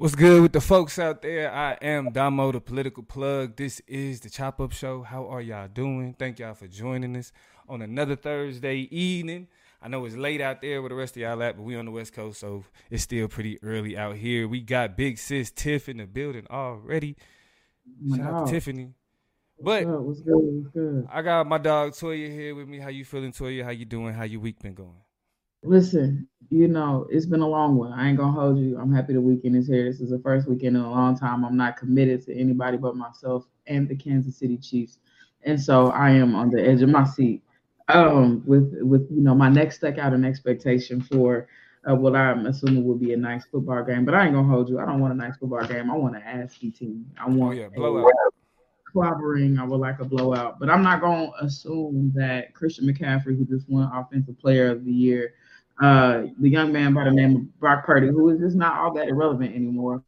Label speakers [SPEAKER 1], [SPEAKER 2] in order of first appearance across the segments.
[SPEAKER 1] What's good with the folks out there? I am Damo, the political plug. This is the Chop Up Show. How are y'all doing? Thank y'all for joining us on another Thursday evening. I know it's late out there where the rest of y'all at, but we on the West Coast, so it's still pretty early out here. We got Big Sis Tiff in the building already. Shout out to Tiffany. But
[SPEAKER 2] what's good? What's good?
[SPEAKER 1] I got my dog Toya here with me. How you feeling, Toya? How you doing? How your week been going?
[SPEAKER 2] Listen, you know, it's been a long one. I ain't gonna hold you. I'm happy the weekend is here. This is the first weekend in a long time. I'm not committed to anybody but myself and the Kansas City Chiefs. And so I am on the edge of my seat. Um, with with you know, my next stuck out an expectation for uh, what I'm assuming will be a nice football game. But I ain't gonna hold you. I don't want a nice football game. I want an ASCII team. I want
[SPEAKER 1] oh, yeah, blowout.
[SPEAKER 2] clobbering. I would like a blowout. But I'm not gonna assume that Christian McCaffrey, who just won Offensive Player of the Year, uh, the young man by the name of Brock Purdy, who is just not all that irrelevant anymore.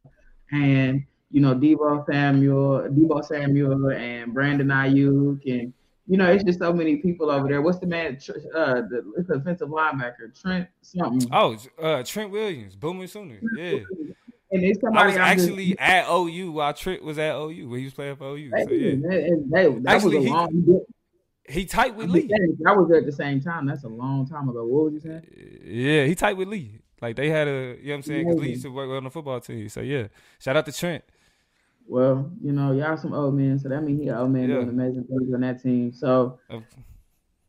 [SPEAKER 2] And, you know, Deebo Samuel, Deebo Samuel and Brandon Aiyuk and you know, it's just so many people over there. What's the man? Uh, the it's offensive linebacker, Trent something.
[SPEAKER 1] Oh, uh, Trent Williams, Boomer Sooner. Yeah.
[SPEAKER 2] And it's
[SPEAKER 1] I was actually at OU while Trent was at OU when he was playing for OU. So, yeah.
[SPEAKER 2] They, that actually, was a long.
[SPEAKER 1] He tight with Lee.
[SPEAKER 2] I was there at the same time. That's a long time ago. What was you saying?
[SPEAKER 1] Yeah, he tight with Lee. Like they had a, you know what I'm saying? Because Lee used to work on the football team. So yeah, shout out to Trent.
[SPEAKER 2] Well, you know, y'all some old men, so that means he an old man yeah. doing amazing things on that team. So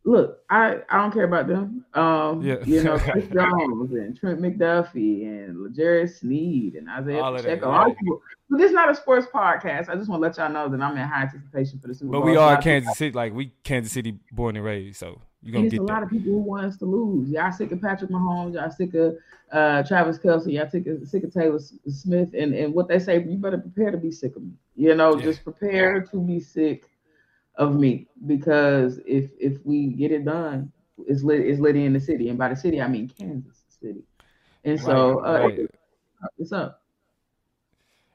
[SPEAKER 2] look, I, I don't care about them. Um, yeah. you know, Chris Jones and Trent McDuffie and L'Jarius Sneed and Isiah all Pacheco. All people. But this is not a sports podcast. I just want to let y'all know that I'm in high anticipation for the Super Bowl.
[SPEAKER 1] But we are Kansas City, like we Kansas City born and raised, so you gonna get
[SPEAKER 2] a lot of people who want us to lose. Y'all sick of Patrick Mahomes. Y'all sick of uh, Travis Kelce. Y'all sick of, sick of Taylor Swift. And, and what they say, you better prepare to be sick of me. You know, yeah. just prepare to be sick of me because if if we get it done, it's lit it's lit in the city, and by the city I mean Kansas City. And so right, uh, right. it's up.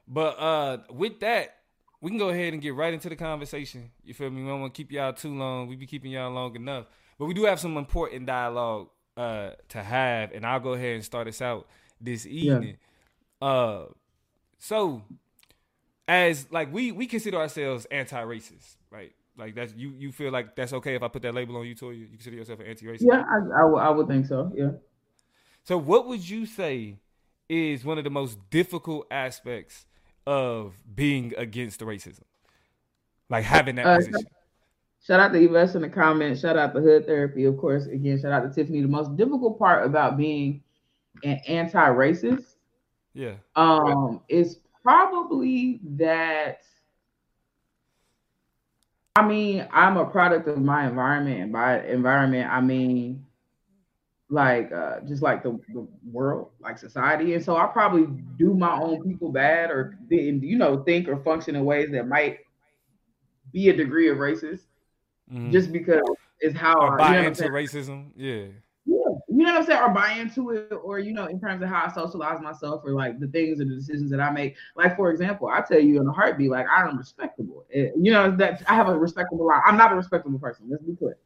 [SPEAKER 1] But uh, with that, we can go ahead and get right into the conversation. You feel me? We don't want to keep y'all too long. We be keeping y'all long enough. But we do have some important dialogue uh, to have, and I'll go ahead and start us out this evening. Yeah. Uh, so as like we we consider ourselves anti-racist, right? Like that's you you feel like that's okay if I put that label on you, Toya? You consider yourself an anti-racist?
[SPEAKER 2] Yeah, I, I, w- I would think so. Yeah.
[SPEAKER 1] So what would you say is one of the most difficult aspects of being against the racism? Like having that uh, position.
[SPEAKER 2] Shout out to Yves in the comments. Shout out to Hood Therapy, of course. Again, shout out to Tiffany. The most difficult part about being an anti-racist,
[SPEAKER 1] yeah,
[SPEAKER 2] um, is probably that. I mean, I'm a product of my environment, and by environment, I mean like uh, just like the, the world, like society. And so I probably do my own people bad or you know think or function in ways that might be a degree of racist mm-hmm. just because it's how
[SPEAKER 1] or buy you know into racism. Yeah.
[SPEAKER 2] Yeah, you know what I'm saying, or buy into it, or you know, in terms of how I socialize myself, or like the things and the decisions that I make. Like for example, I tell you in a heartbeat, like I am respectable. It, you know that I have a respectable life. I'm not a respectable person. Let's be clear.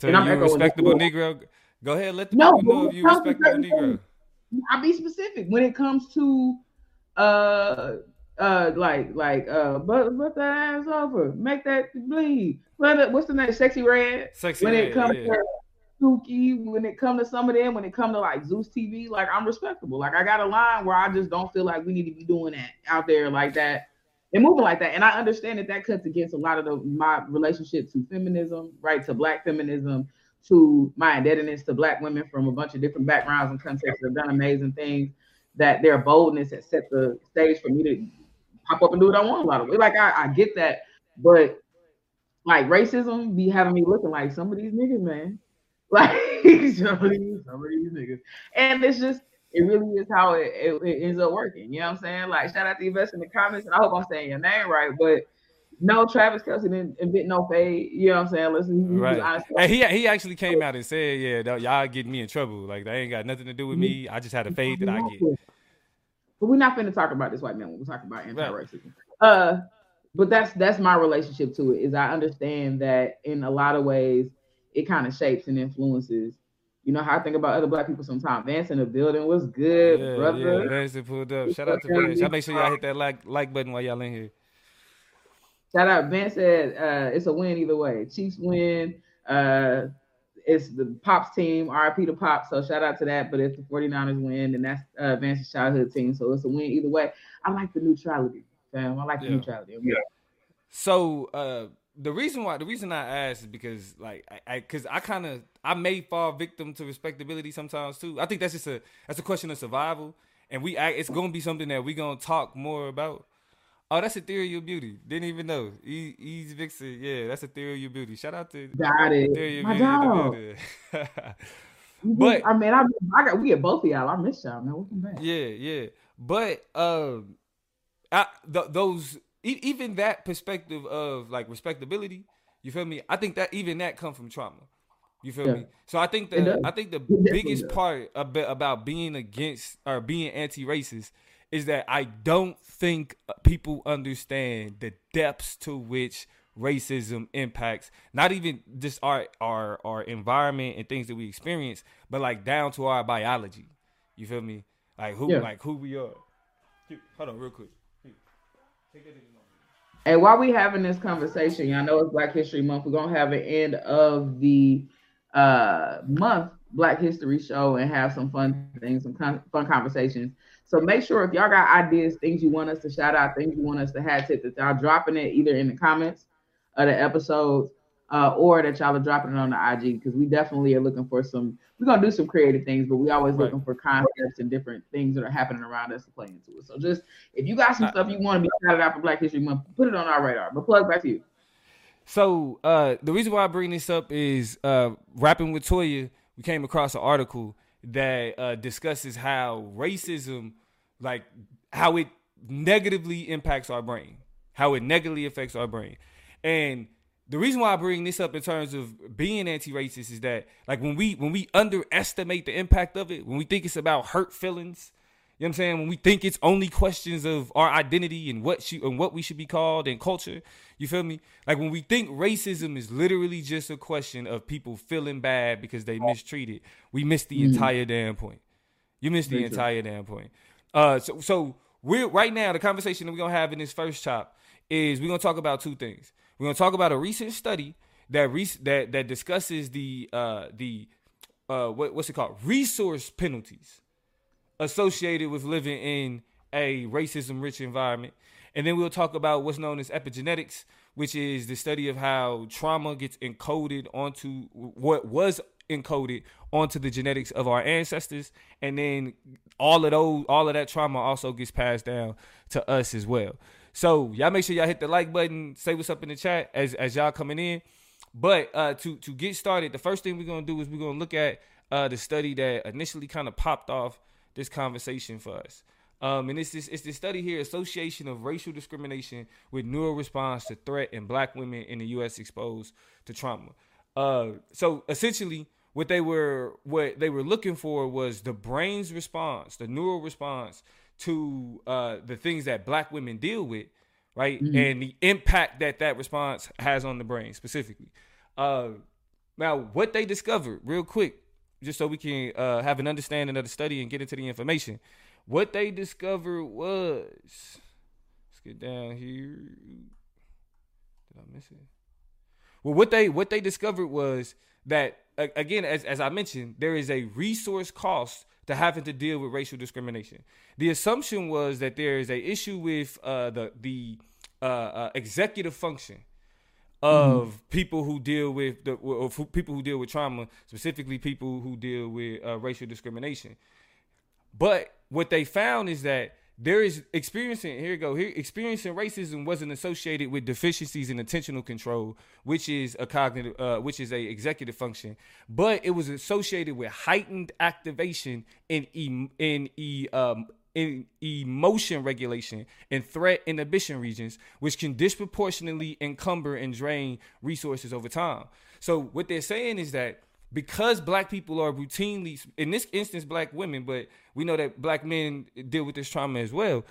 [SPEAKER 1] So and you I'm a respectable Negro. Go ahead, let the no, people know if you respectable Negro.
[SPEAKER 2] I'll be specific when it comes to uh uh like like uh but but the ass over. Make that bleed. But what's the name? Sexy red?
[SPEAKER 1] Sexy
[SPEAKER 2] when
[SPEAKER 1] red,
[SPEAKER 2] it comes
[SPEAKER 1] yeah.
[SPEAKER 2] to Suki, when it comes to some of them when it comes to like Zeus TV like I'm respectable. Like I got a line where I just don't feel like we need to be doing that out there like that and moving like that. And I understand that that cuts against a lot of the my relationship to feminism right to black feminism to my indebtedness to black women from a bunch of different backgrounds and contexts that have done amazing things that their boldness has set the stage for me to pop up and do what I want a lot of ways. Like I, I get that, but like racism be having me looking like some of these niggas, man. Like some of these, some of these niggas. And it's just it really is how it, it, it, ends up working. You know what I'm saying? Like shout out to Yves in the comments, and I hope I'm saying your name right, but no, Travis Kelce didn't invent no fade. You know what I'm saying? Listen, he,
[SPEAKER 1] right. And he he actually came out and said, "Yeah, y'all getting me in trouble. Like that ain't got nothing to do with me. I just had a fade that I get."
[SPEAKER 2] But we're not going to talk about this white man when we talk about anti-racism. Right. Uh, but that's that's my relationship to it. Is I understand that in a lot of ways it kind of shapes and influences. You know how I think about other black people sometimes. Vance in the building was good, yeah, brother.
[SPEAKER 1] Yeah, Vance pulled up. Shout out to Vance. Y'all make sure y'all hit that like like button while y'all in here.
[SPEAKER 2] Shout out. Vance said uh, it's a win either way. Chiefs win. Uh, it's the Pops team, RIP to Pops. So shout out to that. But if the 49ers win, then that's uh, Vance's childhood team. So it's a win either way. I like the neutrality, fam. I like the neutrality. Yeah.
[SPEAKER 1] So uh, the reason why the reason I asked is because like I because I, I kind of I may fall victim to respectability sometimes too. I think that's just a that's a question of survival, and we it's gonna be something that we're gonna talk more about. Oh, that's a theory of beauty. Didn't even know. E- Easy Vixen. Yeah, that's a theory of your beauty. Shout out to
[SPEAKER 2] Got it. Theory My dog. but I mean, I, I got we get both of y'all. I miss y'all, man. Welcome back.
[SPEAKER 1] Yeah, yeah. But um, I th- those e- even that perspective of like respectability. You feel me? I think that even that come from trauma. You feel yeah. me? So I think the I think the biggest part about being against or being anti-racist is that I don't think people understand the depths to which racism impacts not even just our our our environment and things that we experience, but like down to our biology. You feel me? Like who yeah. like who we are. hold on, real quick.
[SPEAKER 2] And while we having this conversation, y'all know it's Black History Month. We're gonna have an end of the uh month Black History show and have some fun things, some con- fun conversations. So make sure if y'all got ideas, things you want us to shout out, things you want us to have tips, that y'all dropping it either in the comments of the episodes uh, or that y'all are dropping it on the IG because we definitely are looking for some. We're gonna do some creative things, but we always right. looking for concepts and different things that are happening around us to play into it. So just if you got some stuff you want to be shouted out for Black History Month, put it on our radar. But plug back to you.
[SPEAKER 1] So uh, the reason why I bring this up is uh, rapping with Toya. We came across an article that uh, discusses how racism, like how it negatively impacts our brain, how it negatively affects our brain. And the reason why I bring this up in terms of being anti-racist is that like when we when we underestimate the impact of it, when we think it's about hurt feelings, you know what I'm saying? When we think it's only questions of our identity and what she and what we should be called and culture, you feel me? Like when we think racism is literally just a question of people feeling bad because they mistreated, we miss the mm-hmm. entire damn point. You miss the entire damn point. Uh, so so we're right now the conversation that we're gonna have in this first chop is we're gonna talk about two things. We're gonna talk about a recent study that re- that that discusses the uh the uh what, what's it called resource penalties associated with living in a racism rich environment. And then we'll talk about what's known as epigenetics, which is the study of how trauma gets encoded onto what was encoded onto the genetics of our ancestors. And then all of those all of that trauma also gets passed down to us as well. So y'all make sure y'all hit the like button say what's up in the chat as as y'all coming in. But uh to to get started the first thing we're gonna do is we're gonna look at uh the study that initially kind of popped off this conversation for us um, and it's this it's this study here, Association of Racial Discrimination with Neural Response to Threat in Black Women in the U.S. Exposed to Trauma. Uh, so essentially, what they were what they were looking for was the brain's response, the neural response to uh, the things that Black women deal with, right, mm-hmm. and the impact that that response has on the brain specifically. Uh, now, what they discovered, real quick, just so we can uh, have an understanding of the study and get into the information what they discovered was, let's get down here. Did I miss it? Well, what they what they discovered was that again, as as I mentioned, there is a resource cost to having to deal with racial discrimination. The assumption was that there is a issue with uh, the the uh, uh, executive function of mm-hmm. people who deal with the people who deal with trauma, specifically people who deal with uh, racial discrimination. But what they found is that there is experiencing here you go here experiencing racism wasn't associated with deficiencies in attentional control which is a cognitive uh, which is a executive function but it was associated with heightened activation in e, in e, um, in emotion regulation and threat inhibition regions, which can disproportionately encumber and drain resources over time. So what they're saying is that because black people are routinely, in this instance, black women, but we know that black men deal with this trauma as well.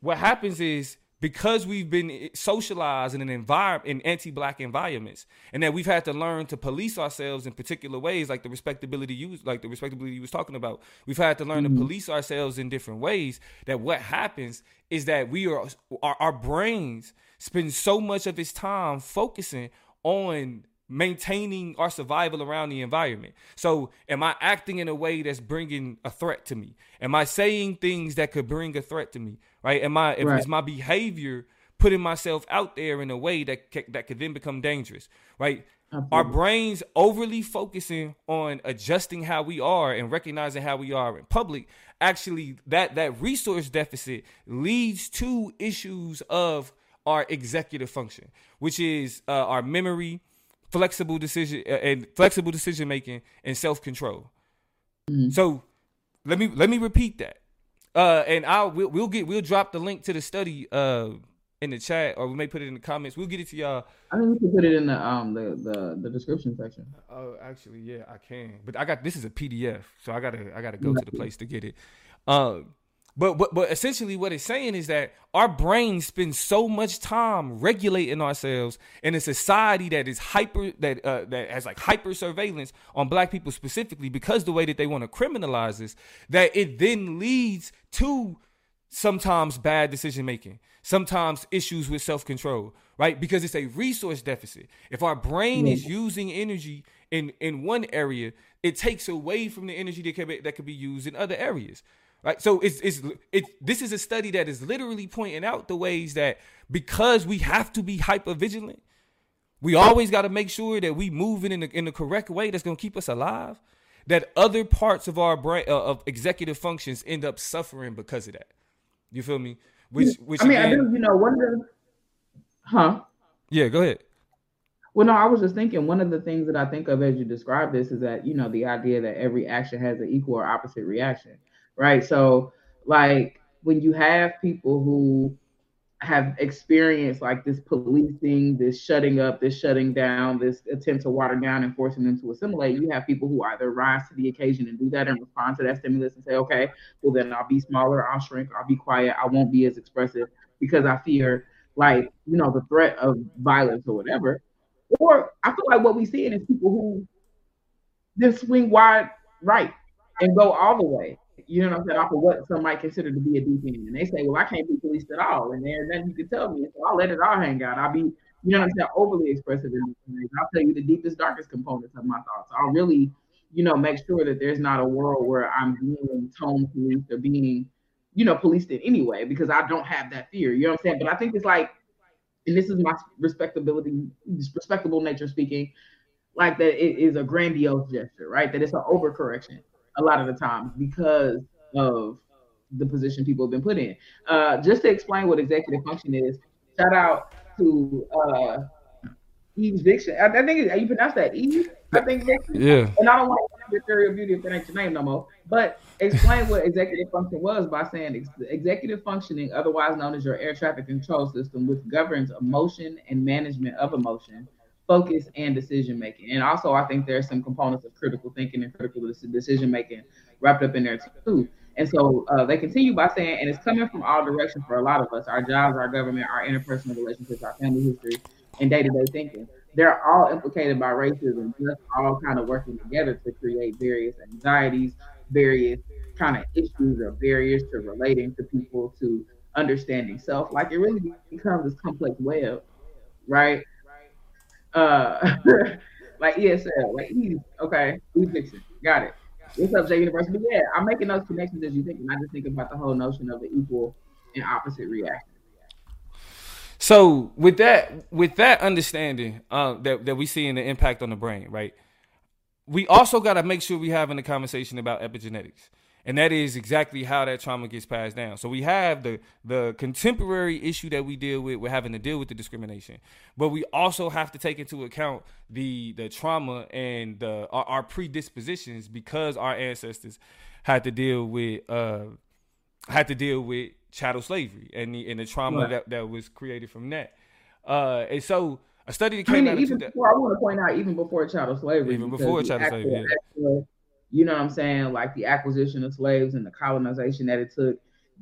[SPEAKER 1] What happens is because we've been socialized in an environment in anti-black environments and that we've had to learn to police ourselves in particular ways like the respectability you like the respectability you was talking about we've had to learn mm-hmm. to police ourselves in different ways that what happens is that we are our, our brains spend so much of its time focusing on maintaining our survival around the environment. So, am I acting in a way that's bringing a threat to me? Am I saying things that could bring a threat to me? Right? Am I right. is my behavior putting myself out there in a way that that could then become dangerous? Right? Absolutely. Our brains overly focusing on adjusting how we are and recognizing how we are in public. Actually, that that resource deficit leads to issues of our executive function, which is uh, our memory, flexible decision uh, and flexible decision making and self control. Mm-hmm. So let me let me repeat that. Uh, and I'll we'll, we'll, get we'll drop the link to the study uh in the chat or we may put it in the comments. We'll get it to y'all.
[SPEAKER 2] I think we can put it in the um the the, the description section.
[SPEAKER 1] Oh, actually, yeah, I can. But I got this is a PDF, so I gotta I gotta go to the place to get it. Um, but, but but essentially what it's saying is that our brains spend so much time regulating ourselves in a society that is hyper that uh, that has like hyper surveillance on black people specifically because the way that they want to criminalize us that it then leads to sometimes bad decision making, sometimes issues with self control, right? Because it's a resource deficit. If our brain is using energy in in one area, it takes away from the energy that can be, that could be used in other areas. Right. So it's it's it this is a study that is literally pointing out the ways that because we have to be hyper vigilant, we always got to make sure that we moving in the in the correct way that's going to keep us alive. That other parts of our brain uh, of executive functions end up suffering because of that. You feel me?
[SPEAKER 2] Which which I mean, again, I do. You know, one of the, huh?
[SPEAKER 1] Yeah, go ahead.
[SPEAKER 2] Well, no, I was just thinking one of the things that I think of as you describe this is that you know the idea that every action has an equal or opposite reaction right? So, like when you have people who have experienced like this policing, this shutting up, this shutting down, this attempt to water down and forcing them to assimilate, you have people who either rise to the occasion and do that and respond to that stimulus and say, okay, well then I'll be smaller, I'll shrink, I'll be quiet, I won't be as expressive because I fear like, you know, the threat of violence or whatever. Or I feel like what we see is people who just swing wide right and go all the way you know what I'm saying, off of what some might consider to be a deep end. And they say, well, I can't be policed at all. And there's nothing you can tell me. So I'll let it all hang out. I'll be, you know what I'm saying, overly expressive in these things. I'll tell you the deepest, darkest components of my thoughts. I'll really, you know, make sure that there's not a world where I'm being tone policed or being, you know, policed in any way because I don't have that fear. You know what I'm saying? But I think it's like, and this is my respectability, respectable nature speaking, like that it is a grandiose gesture, right? That it's an overcorrection a lot of the times because of the position people have been put in. Uh, just to explain what executive function is, shout out to uh, Eve Diction. I, I think you pronounce that Eve. I think
[SPEAKER 1] Yeah.
[SPEAKER 2] And I don't want to the theory of beauty if that ain't your name no more. But explain what executive function was by saying ex- executive functioning, otherwise known as your air traffic control system, which governs emotion and management of emotion focus and decision making. And also, I think there's some components of critical thinking and critical decision making wrapped up in there too. And so uh, they continue by saying, and it's coming from all directions for a lot of us our jobs, our government, our interpersonal relationships, our family history, and day to day thinking. They're all implicated by racism, just all kind of working together to create various anxieties, various kind of issues or barriers to relating to people, to understanding self. Like it really becomes this complex web, right? Uh, like ESL, like easy. Okay, we fix it. Got it. What's up, J University? Yeah, I'm making those connections as you think, and I just think about the whole notion of the equal and opposite reaction.
[SPEAKER 1] So with that, with that understanding uh, that that we see in the impact on the brain, right? We also got to make sure we having a conversation about epigenetics and that is exactly how that trauma gets passed down. So we have the the contemporary issue that we deal with. We're having to deal with the discrimination, but we also have to take into account the the trauma and the our, our predispositions because our ancestors had to deal with uh, had to deal with chattel slavery and the and the trauma
[SPEAKER 2] Right.
[SPEAKER 1] that, that was created from that. Uh, and so a study that
[SPEAKER 2] I
[SPEAKER 1] came
[SPEAKER 2] mean,
[SPEAKER 1] out of
[SPEAKER 2] even before I want to point out, even before chattel slavery,
[SPEAKER 1] Even before chattel
[SPEAKER 2] actual-
[SPEAKER 1] slavery, yeah.
[SPEAKER 2] actual- you know what I'm saying? Like the acquisition of slaves and the colonization that it took,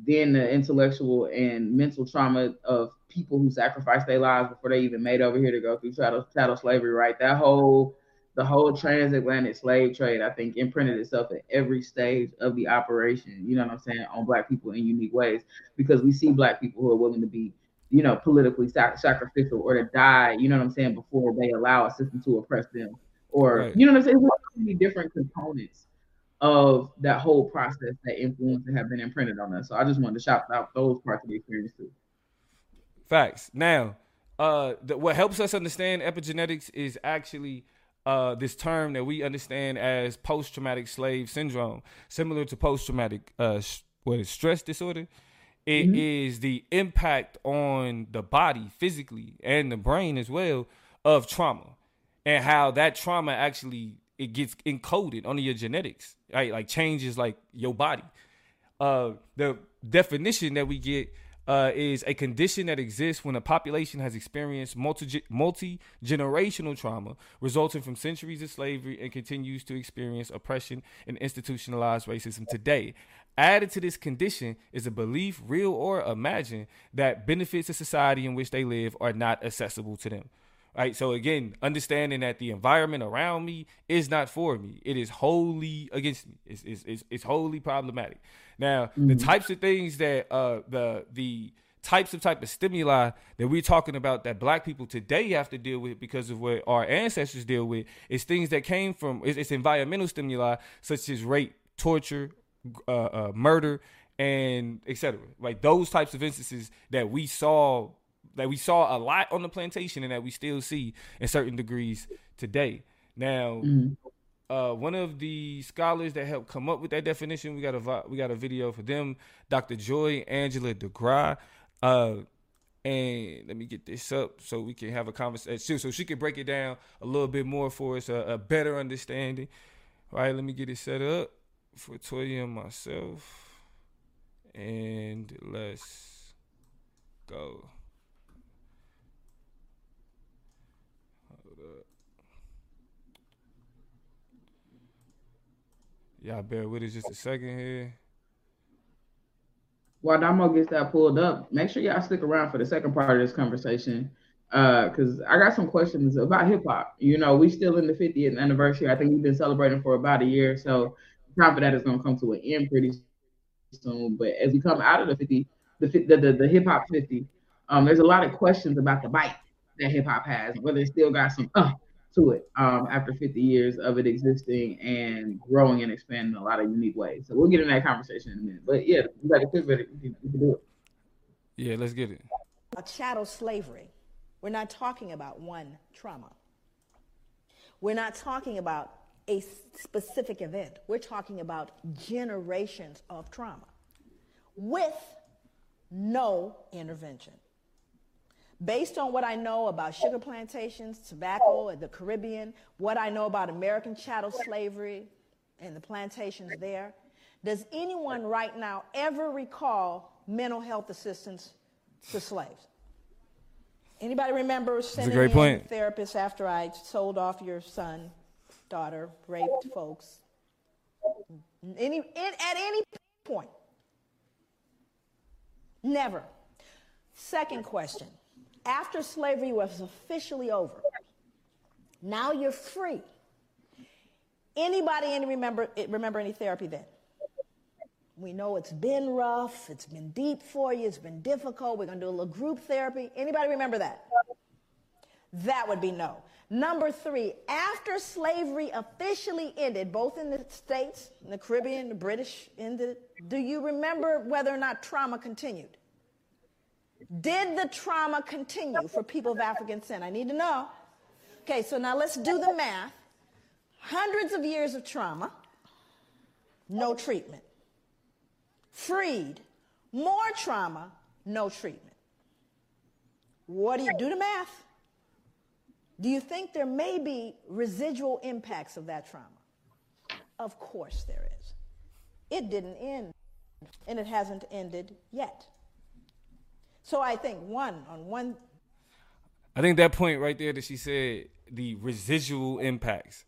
[SPEAKER 2] then the intellectual and mental trauma of people who sacrificed their lives before they even made over here to go through chattel, chattel slavery, right? That whole the whole transatlantic slave trade, I think, imprinted itself at every stage of the operation, you know what I'm saying, on black people in unique ways. Because we see black people who are willing to be you know, politically sac- sacrificial or to die, you know what I'm saying, before they allow a system to oppress them. Or,
[SPEAKER 1] Right.
[SPEAKER 2] you know what I'm saying? There's so many different components of that whole process that influence that have been imprinted on us. So I just wanted to shout out those parts of the experience too.
[SPEAKER 1] Facts. Now, uh, the, what helps us understand epigenetics is actually uh, this term that we understand as post-traumatic slave syndrome, similar to post-traumatic uh, sh- what is stress disorder. It is the impact on the body physically and the brain as well of trauma, and how that trauma actually it gets encoded onto your genetics, right? Like changes like your body uh, the definition that we get uh, is a condition that exists when a population has experienced multi multi generational trauma resulting from centuries of slavery and continues to experience oppression and institutionalized racism today. Added to this condition is a belief, real or imagined, that benefits of society in which they live are not accessible to them right? So again, understanding that the environment around me is not for me; it is wholly against me. It's it's it's, it's wholly problematic. Now, the types of things that uh the the types of type of stimuli that we're talking about that black people today have to deal with because of what our ancestors deal with is things that came from it's, it's environmental stimuli such as rape torture uh, uh, murder and etc like those types of instances that we saw that we saw a lot on the plantation and that we still see in certain degrees today now uh, one of the scholars that helped come up with that definition, we got a vi- we got a video for them, Dr. Joy Angela DeGruy. Uh, and let me get this up so we can have a conversation. So she can break it down a little bit more for us, a, a better understanding. All right, let me get it set up for Toya and myself. And let's go. Y'all bear with us just a second here.
[SPEAKER 2] While Damo gets that pulled up, make sure y'all stick around for the second part of this conversation. Uh, cause I got some questions about hip hop. You know, we still in the 50th anniversary. I think we've been celebrating for about a year, so time for that is gonna come to an end pretty soon. But as we come out of the 50, the the, the, the hip hop 50, um, there's a lot of questions about the bite that hip hop has, whether it still got some uh to it um, after 50 years of it existing and growing and expanding in a lot of unique ways. So we'll get in that conversation in a minute. But yeah, you got to pivot it. You can, do it.
[SPEAKER 1] Yeah, let's get it.
[SPEAKER 3] about chattel slavery, we're not talking about one trauma. We're not talking about a specific event. We're talking about generations of trauma with no intervention. Based on what I know about sugar plantations, tobacco, and the Caribbean, what I know about American chattel slavery and the plantations there, does anyone right now ever recall mental health assistance to slaves? Anybody remember sending
[SPEAKER 1] great
[SPEAKER 3] in
[SPEAKER 1] point.
[SPEAKER 3] therapists after I sold off your son, daughter, raped folks? Any, in, at any point? Never. Second question. After slavery was officially over, now you're free. Anybody any remember eh, remember any therapy then? We know it's been rough, it's been deep for you, it's been difficult. We're gonna do a little group therapy. Anybody remember that? That would be no. Number three, after slavery officially ended, both in the States, in the Caribbean, the British ended, do you remember whether or not trauma continued? Did the trauma continue for people of African descent? I need to know. Okay, so now let's do the math. Hundreds of years of trauma, no treatment. Freed, more trauma, no treatment. What do you do the math? Do you think there may be residual impacts of that trauma? Of course there is. It didn't end and it hasn't ended yet. So I think one on one.
[SPEAKER 1] I think that point right there that she said the residual impacts.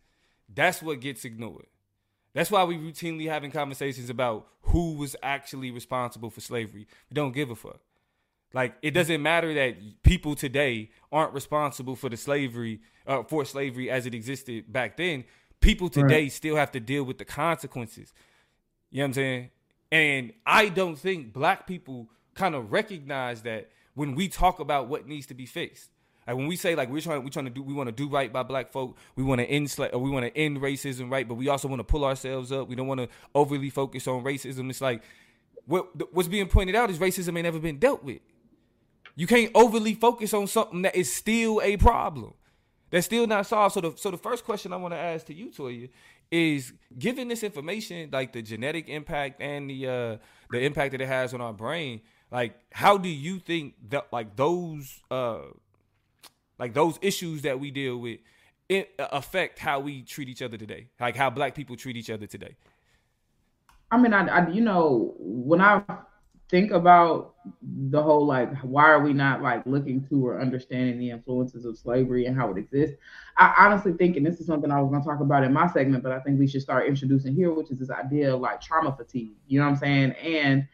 [SPEAKER 1] That's what gets ignored. That's why we routinely having conversations about who was actually responsible for slavery. We don't give a fuck. Like it doesn't matter that people today aren't responsible for the slavery uh, for slavery as it existed back then. People today right. still have to deal with the consequences. You know what I'm saying? And I don't think black people kind of recognize that when we talk about what needs to be fixed. Like when we say like we're trying we're trying to do we want to do right by black folk, we want to end or we want to end racism, right? But we also want to pull ourselves up. We don't want to overly focus on racism. It's like what what's being pointed out is racism ain't never been dealt with. You can't overly focus on something that is still a problem. That's still not solved. So the so the first question I want to ask to you, Toya, is given this information, like the genetic impact and the uh the impact that it has on our brain, like how do you think that like those uh like those issues that we deal with it affect how we treat each other today? Like how black people treat each other today?
[SPEAKER 2] I mean, I, I you know, when I think about the whole like why are we not like looking to or understanding the influences of slavery and how it exists i honestly think and this is something i was going to talk about in my segment but i think we should start introducing here which is this idea of like trauma fatigue you know what i'm saying and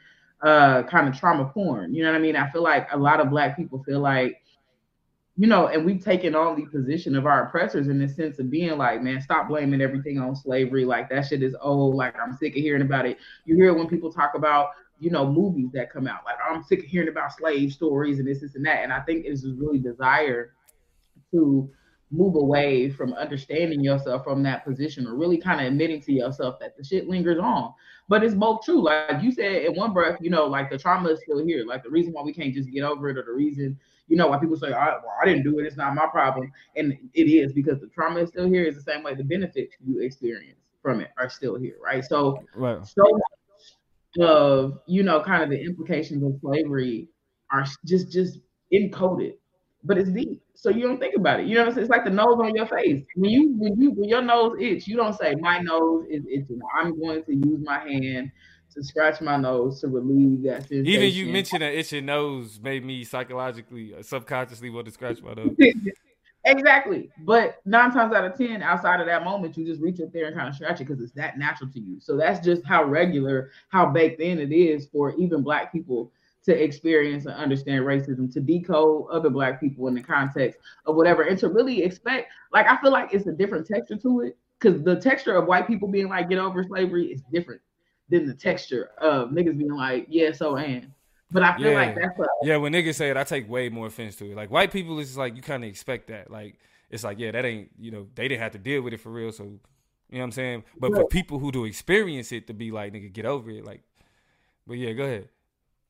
[SPEAKER 2] uh kind of trauma porn you know what i mean i feel like a lot of black people feel like you know, and we've taken on the position of our oppressors in the sense of being like, man, stop blaming everything on slavery. Like that shit is old. Like I'm sick of hearing about it. You hear when people talk about you know, movies that come out. Like I'm sick of hearing about slave stories and this, this, and that. And I think it's really desire to move away from understanding yourself from that position or really kind of admitting to yourself that the shit lingers on. But it's both true. Like you said in one breath, you know, like the trauma is still here. Like the reason why we can't just get over it or the reason, you know, why people say, I, well, I didn't do it, it's not my problem. And it is because the trauma is still here is the same way the benefits you experience from it are still here, right? So, right. so of you know kind of the implications of slavery are just just encoded but it's deep so you don't think about it you know what I'm saying? it's like the nose on your face when you when you when your nose itch you don't say my nose is itching i'm going to use my hand to scratch my nose to relieve that sensation.
[SPEAKER 1] Even you mentioned an itching nose made me psychologically, uh, subconsciously want to scratch my nose.
[SPEAKER 2] Exactly. But nine times out of 10, outside of that moment, you just reach up there and kind of stretch it because it's that natural to you. So that's just how regular, how baked in it is for even Black people to experience and understand racism, to decode other Black people in the context of whatever, and to really expect, like, I feel like it's a different texture to it because the texture of white people being like, get over slavery is different than the texture of niggas being like, yeah, so and. But I feel
[SPEAKER 1] yeah.
[SPEAKER 2] like that's
[SPEAKER 1] yeah. When niggas say it, I take way more offense to it. Like white people, it's like you kind of expect that. Like it's like yeah, that ain't you know they didn't have to deal with it for real. So you know what I'm saying. But yeah. for people who do experience it, to be like nigga, get over it. Like, but yeah, go ahead.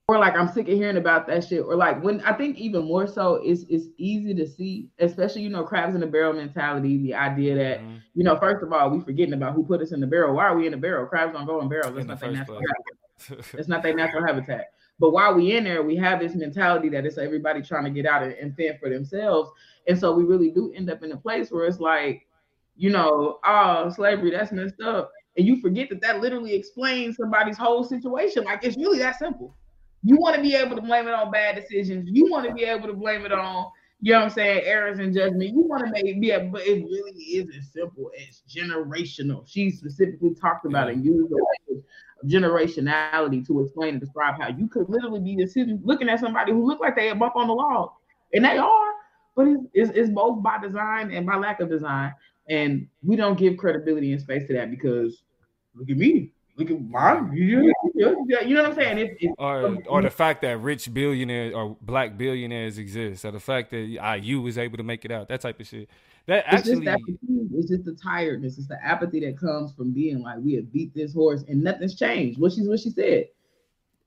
[SPEAKER 2] Or like I'm sick of hearing about that shit. Or like when I think even more so, it's it's easy to see, especially you know crabs in the barrel mentality. The idea that mm-hmm. you know first of all we forgetting about who put us in the barrel. Why are we in the barrel? Crabs don't go in barrels. That's in not their natural habitat. it's not their natural habitat. But while we in there, we have this mentality that it's everybody trying to get out and, and fend for themselves. And so we really do end up in a place where it's like, you know, oh, slavery, that's messed up. And you forget that that literally explains somebody's whole situation. Like it's really that simple. You want to be able to blame it on bad decisions. You want to be able to blame it on, you know what I'm saying, errors and judgment. You want to make be able, but it really is as simple as generational. She specifically talked about it, used the language generationality to explain and describe how you could literally be sitting looking at somebody who looked like they a bump on the log, and they are, but it's, it's, it's both by design and by lack of design, and we don't give credibility and space to that because look at me, look at mine, you, know what I'm saying? It's, it's,
[SPEAKER 1] or or the fact that rich billionaires or black billionaires exist, or the fact that IU was able to make it out, that type of shit. That
[SPEAKER 2] it's
[SPEAKER 1] actually,
[SPEAKER 2] just it's just the tiredness. It's the apathy that comes from being like we have beat this horse and nothing's changed. What she's what she said,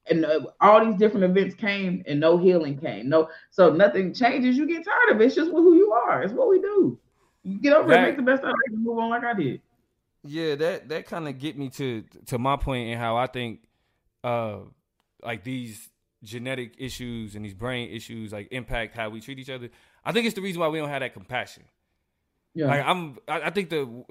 [SPEAKER 2] and uh, all these different events came and no healing came. No, so nothing changes. You get tired of it. It's just who you are. It's what we do. You get over that, it, make the best out of it, and move on like I did.
[SPEAKER 1] Yeah, that that kind of get me to to my point and how I think, uh, like these genetic issues and these brain issues like impact how we treat each other. I think it's the reason why we don't have that compassion. Yeah. Like I'm, I, I think the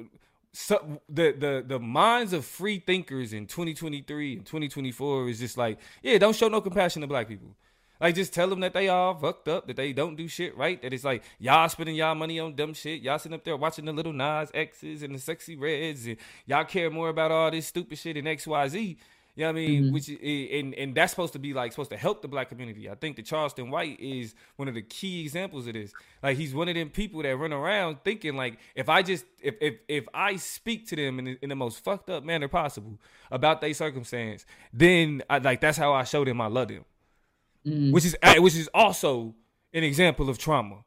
[SPEAKER 1] so the the the minds of free thinkers in 2023 and 2024 is just like, yeah, don't show no compassion to black people. Like just tell them that they all fucked up, that they don't do shit right, that it's like y'all spending y'all money on dumb shit, y'all sitting up there watching the Lil Nas X's and the sexy reds, and y'all care more about all this stupid shit and X Y Z. You know what I mean? Mm-hmm. Which and and that's supposed to be like supposed to help the black community. I think the Charleston White is one of the key examples of this. Like he's one of them people that run around thinking like if I just if if if I speak to them in, in the most fucked up manner possible about their circumstance, then I, like that's how I show them I love them. Mm-hmm. Which is which is also an example of trauma.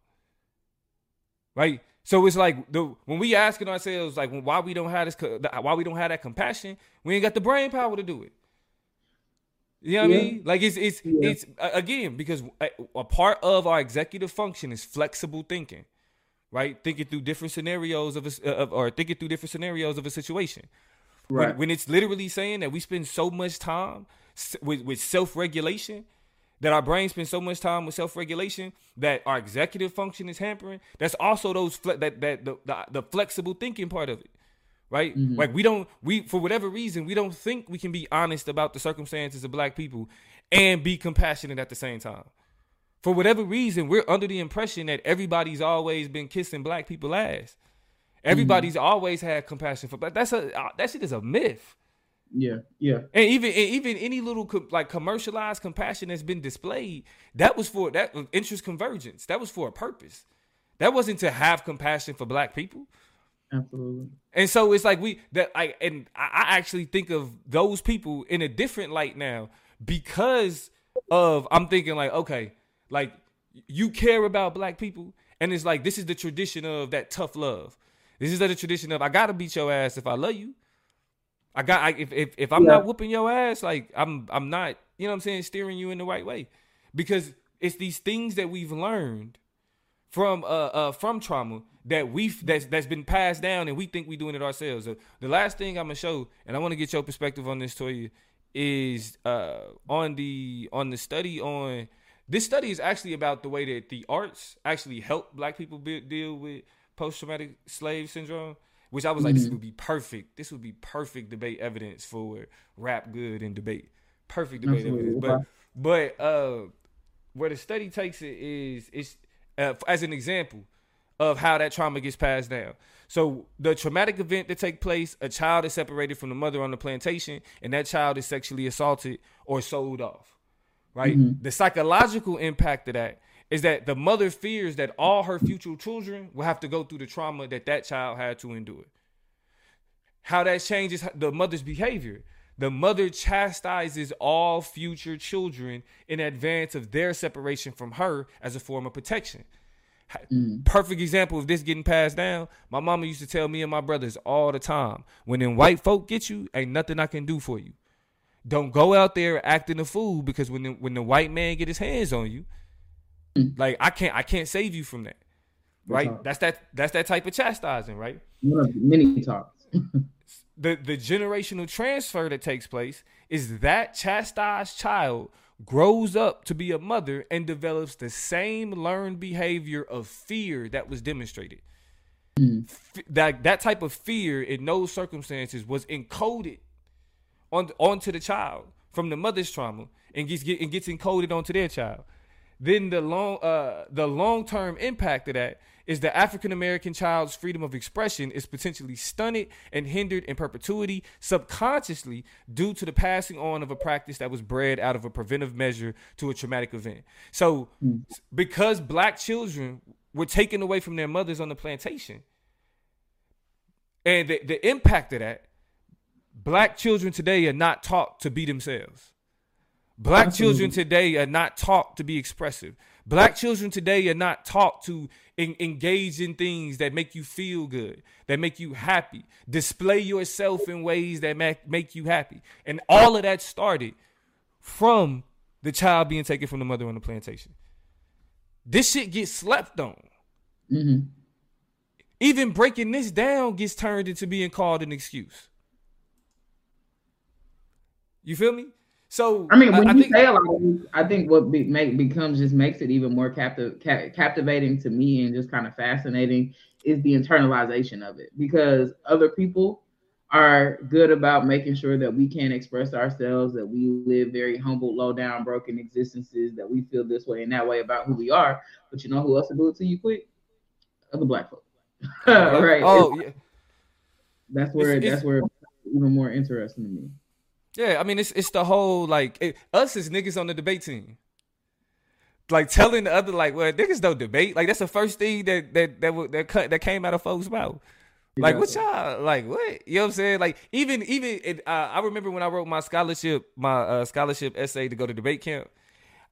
[SPEAKER 1] Right? So it's like the when we asking ourselves like why we don't have this why we don't have that compassion, we ain't got the brain power to do it. You know what yeah. I mean? Like it's it's yeah. it's again because a, a, part of our executive function is flexible thinking, right? Thinking through different scenarios of a, of, or thinking through different scenarios of a situation. Right. When, when it's literally saying that we spend so much time with with self regulation that our brain spends so much time with self-regulation that our executive function is hampering that's also those fle- that that the, the, the flexible thinking part of it right mm-hmm. like we don't we for whatever reason we don't think we can be honest about the circumstances of black people and be compassionate at the same time for whatever reason we're under the impression that everybody's always been kissing black people ass everybody's mm-hmm. always had compassion for but that's a uh, that shit is a myth
[SPEAKER 2] yeah, yeah.
[SPEAKER 1] And even and even any little co- like commercialized compassion that's been displayed, that was for that uh, interest convergence. That was for a purpose. That wasn't to have compassion for black people.
[SPEAKER 2] Absolutely.
[SPEAKER 1] And so it's like we that I and I actually think of those people in a different light now because of I'm thinking like okay, like you care about black people and it's like this is the tradition of that tough love. This is the tradition of I gotta beat your ass if I love you. I got I, if if if I'm yeah. not whooping your ass, like I'm I'm not, you know what I'm saying, steering you in the right way. Because it's these things that we've learned from uh uh from trauma that we've that's that's been passed down and we think we're doing it ourselves. So the last thing I'm gonna show, and I want to get your perspective on this, Toya, is uh on the on the study on this study is actually about the way that the arts actually help black people be, deal with post traumatic slave syndrome which I was like, mm-hmm. this would be perfect. This would be perfect debate evidence for rap good and debate. Perfect debate Absolutely. evidence. But but uh, where the study takes it is it's uh, as an example of how that trauma gets passed down. So the traumatic event that take place, a child is separated from the mother on the plantation, and that child is sexually assaulted or sold off. Right. Mm-hmm. The psychological impact of that is that the mother fears that all her future children will have to go through the trauma that that child had to endure. How that changes the mother's behavior. The mother chastises all future children in advance of their separation from her as a form of protection. Mm. Perfect example of this getting passed down. My mama used to tell me and my brothers all the time when them white folk get you, ain't nothing I can do for you. Don't go out there acting a fool because when the, when the white man get his hands on you. Like I can't I can't save you from that. Right? That's that that's that type of chastising, right?
[SPEAKER 2] Many talks.
[SPEAKER 1] the the generational transfer that takes place is that chastised child grows up to be a mother and develops the same learned behavior of fear that was demonstrated. Mm. F- that that type of fear in those circumstances was encoded on onto the child from the mother's trauma and gets get, and gets encoded onto their child then the long uh, the long term impact of that is the African American child's freedom of expression is potentially stunted and hindered in perpetuity subconsciously due to the passing on of a practice that was bred out of a preventive measure to a traumatic event. So because black children were taken away from their mothers on the plantation and the, the impact of that black children today are not taught to be themselves. Black Absolutely. children today are not taught to be expressive. Black children today are not taught to en- engage in things that make you feel good, that make you happy, display yourself in ways that make, make you happy. And all of that started from the child being taken from the mother on the plantation. This shit gets slept on. Mm-hmm. Even breaking this down gets turned into being called an excuse. You feel me? So
[SPEAKER 2] I mean, when I, you I think, say a lot of these, I think what be, make becomes just makes it even more captive, ca- captivating to me and just kind of fascinating is the internalization of it because other people are good about making sure that we can express ourselves, that we live very humble, low down, broken existences, that we feel this way and that way about who we are. But you know who else will do it to you quick? Other black folks. right.
[SPEAKER 1] Oh, yeah.
[SPEAKER 2] That's where
[SPEAKER 1] It's- it's-
[SPEAKER 2] that's where it's even more interesting to me.
[SPEAKER 1] Yeah, I mean it's it's the whole like it, us as niggas on the debate team. Like telling the other like, well, niggas don't debate. Like that's the first thing that that that that cut that came out of folks' mouth. Like what y'all like? What you know what I'm saying? Like even even it, uh, I remember when I wrote my scholarship my uh, scholarship essay to go to debate camp.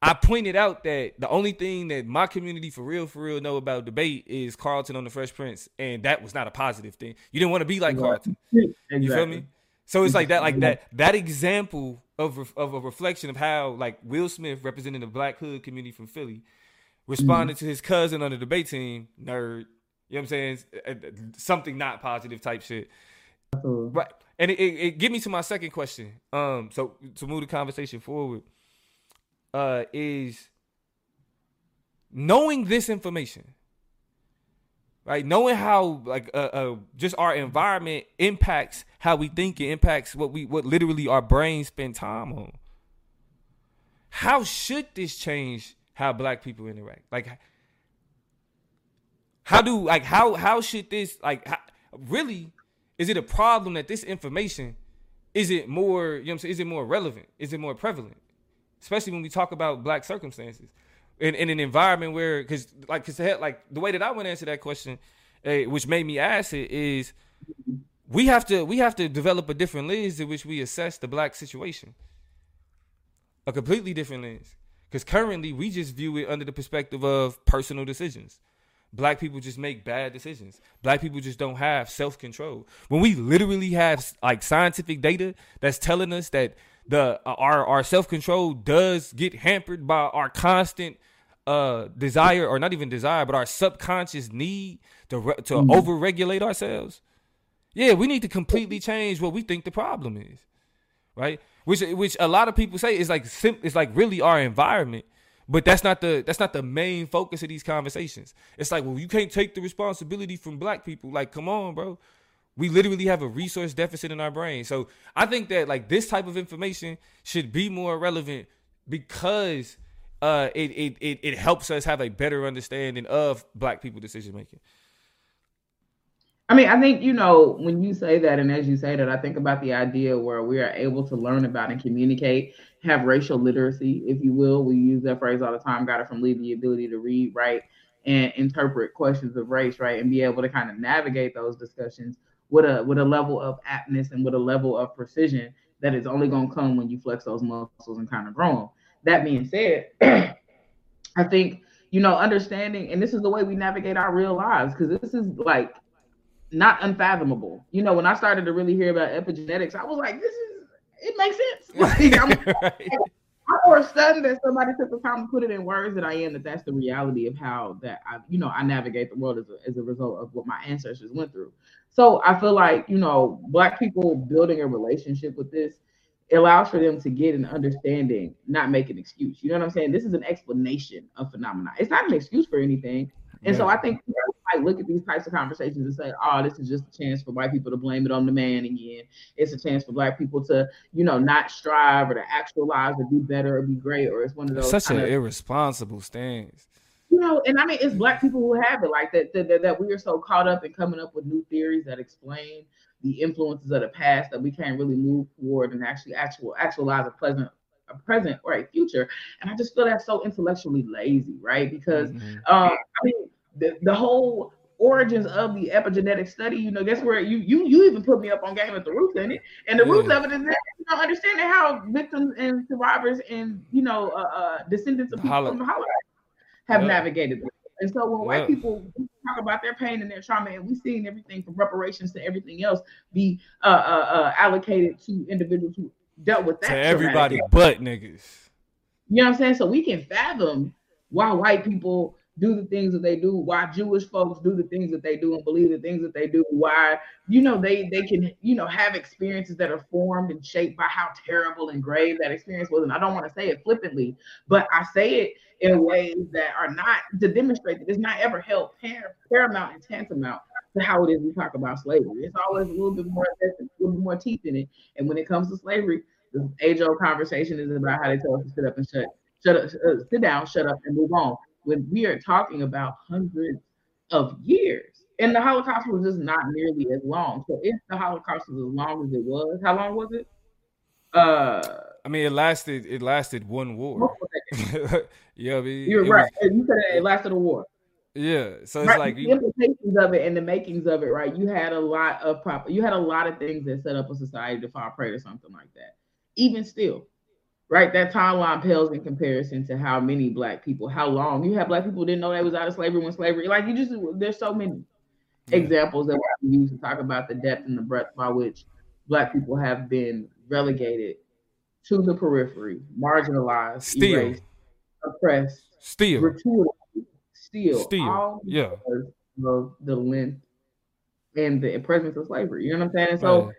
[SPEAKER 1] I pointed out that the only thing that my community for real for real know about debate is Carlton on the Fresh Prince, and that was not a positive thing. You didn't want to be like
[SPEAKER 2] Right.
[SPEAKER 1] Carlton.
[SPEAKER 2] Exactly.
[SPEAKER 1] You feel me? So it's like that, like that, that example of of a reflection of how like Will Smith representing the Black Hood community from Philly responded to his cousin on the debate team, nerd. You know what I'm saying? Uh, Something not positive type shit.
[SPEAKER 2] Absolutely.
[SPEAKER 1] Right. And it, it, it get me to my second question. Um, so to move the conversation forward, uh, is knowing this information, right? Knowing how like uh, uh just our environment impacts how we think, it impacts what we what literally our brains spend time on. How should this change how black people interact? Like how do like how how should this like how, really is it a problem that this information is it more you know what I'm saying is it more relevant is it more prevalent especially when we talk about black circumstances in, in an environment where because like cause like the way that I want to answer that question uh, which made me ask it is we have to we have to develop a different lens in which we assess the black situation. A completely different lens. Because currently we just view it under the perspective of personal decisions. Black people just make bad decisions. Black people just don't have self-control. When we literally have like scientific data that's telling us that the uh, our our self-control does get hampered by our constant uh desire or not even desire but our subconscious need to re- to over-regulate ourselves yeah we need to completely change what we think the problem is right? Which which a lot of people say is like sim- it's like really our environment, but that's not the that's not the main focus of these conversations. It's like, well, you can't take the responsibility from black people. Like, come on, bro. We literally have a resource deficit in our brain. So I think that like this type of information should be more relevant because uh it it it, it helps us have a better understanding of black people decision making.
[SPEAKER 2] I mean, I think, you know, when you say that, and as you say that, I think about the idea where we are able to learn about and communicate, have racial literacy, if you will. We use that phrase all the time, got it from Lee, the ability to read, write, and interpret questions of race, right? And be able to kind of navigate those discussions with a with a level of aptness and with a level of precision that is only gonna come when you flex those muscles and kind of grow them. That being said, I think, you know, understanding, and this is the way we navigate our real lives, because this is like not unfathomable. You know, when I started to really hear about epigenetics, I was like, this is it makes sense. Like,
[SPEAKER 1] Right.
[SPEAKER 2] I'm more stunned that somebody took the time to put it in words that I am that that's the reality of how that I, you know, I navigate the world as a, as a result of what my ancestors went through. So I feel like, you know, black people building a relationship with this allows for them to get an understanding, not make an excuse. You know what I'm saying? This is an explanation of phenomena. It's not an excuse for anything. And so I think people might look at these types of conversations and say, oh, this is just a chance for white people to blame it on the man again. It's a chance for black people to, you know, not strive or to actualize or be better or be great. Or it's one of those
[SPEAKER 1] Such an
[SPEAKER 2] of,
[SPEAKER 1] irresponsible stance.
[SPEAKER 2] you know, and I mean, it's black people who have it like that, that, that, we are so caught up in coming up with new theories that explain the influences of the past that we can't really move forward and actually actual actualize a pleasant a present or a future. And I just feel that's so intellectually lazy, right? Because
[SPEAKER 1] Mhm.
[SPEAKER 2] um, I mean, the, the whole origins of the epigenetic study, you know, that's where you you you even put me up on game at the roots in it. And the roots of it is that, you know, understanding how victims and survivors and you know uh, uh descendants of
[SPEAKER 1] The
[SPEAKER 2] people from the Holocaust have
[SPEAKER 1] Yeah.
[SPEAKER 2] navigated this. And so when
[SPEAKER 1] Yeah.
[SPEAKER 2] white people talk about their pain and their trauma, and we've seen everything from reparations to everything else be uh, uh, uh, allocated to individuals who dealt with that.
[SPEAKER 1] To everybody but niggas.
[SPEAKER 2] you know what I'm saying? So we can fathom why white people do the things that they do, why Jewish folks do the things that they do and believe the things that they do, why you know they they can you know have experiences that are formed and shaped by how terrible and grave that experience was. And I don't want to say it flippantly, but I say it in ways that are not to demonstrate that it's not ever held paramount and tantamount to how it is we talk about slavery. It's always a little bit more a little bit more teeth in it. And when it comes to slavery, the age old conversation is about how they tell us to sit up and shut shut up, uh, sit down, shut up, and move on when we are talking about hundreds of years. And the Holocaust was just not nearly as long. So if the Holocaust was as long as it was, how long was it? Uh
[SPEAKER 1] I mean, it lasted. It lasted one war. yeah, I mean,
[SPEAKER 2] you're right. Was, you said it lasted a war.
[SPEAKER 1] Yeah, so it's
[SPEAKER 2] right.
[SPEAKER 1] like
[SPEAKER 2] the implications of it and the makings of it. Right, you had a lot of proper. You had a lot of things that set up a society to fall prey to something like that. Even still, right? That timeline pales in comparison to how many black people, how long you have black people didn't know they was out of slavery when slavery, like you just there's so many yeah. examples that we use to talk about the depth and the breadth by which black people have been relegated to the periphery, marginalized,
[SPEAKER 1] still
[SPEAKER 2] erased, oppressed,
[SPEAKER 1] still,
[SPEAKER 2] gratuitously, still,
[SPEAKER 1] still, yeah,
[SPEAKER 2] of the length and the presence of slavery. You know what I'm saying? And so right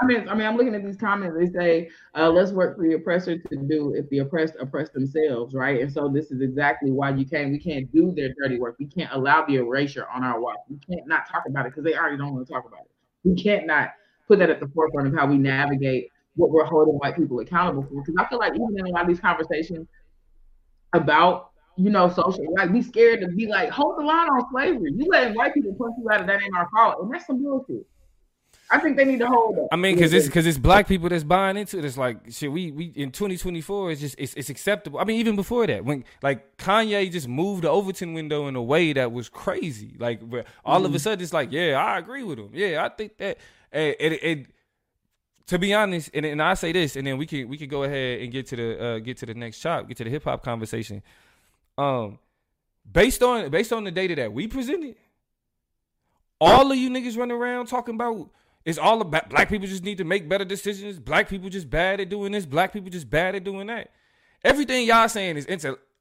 [SPEAKER 2] comments, I mean, I'm looking at these comments. They say, uh, "Let's work for the oppressor to do if the oppressed oppress themselves," right? And so this is exactly why you can't. We can't do their dirty work. We can't allow the erasure on our watch. We can't not talk about it because they already don't want to talk about it. We can't not put that at the forefront of how we navigate what we're holding white people accountable for. Because I feel like even in a lot of these conversations about you know, social like be scared to be like, hold the line on slavery. You letting white people punch you out of that ain't our fault, and that's some bullshit. I think they need to hold up. I
[SPEAKER 1] mean, because it's because it's black people that's buying into it. It's like shit. We we in 2024, it's just it's, it's acceptable. I mean, even before that, when like Kanye just moved the Overton window in a way that was crazy. Like where all mm-hmm. of a mm-hmm. sudden it's like, yeah, I agree with him. Yeah, I think that. And, and, and to be honest, and, and I say this, and then we can we can go ahead and get to the uh, get to the next chop, get to the hip hop conversation. Um, based on based on the data that we presented, all of you niggas running around talking about it's all about black people just need to make better decisions. Black people just bad at doing this. Black people just bad at doing that. Everything y'all saying is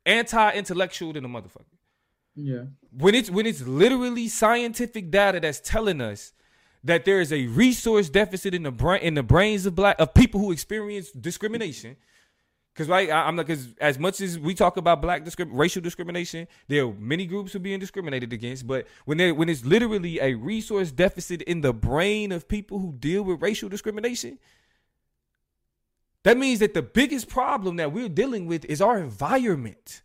[SPEAKER 1] anti-intellectual than a motherfucker.
[SPEAKER 2] Yeah.
[SPEAKER 1] When it's when it's literally scientific data that's telling us that there is a resource deficit in the brain in the brains of black of people who experience discrimination because right, I, am not because as much as we talk about black discrim- racial discrimination, there are many groups who are being discriminated against. But when they when it's literally a resource deficit in the brain of people who deal with racial discrimination, that means that the biggest problem that we're dealing with is our environment.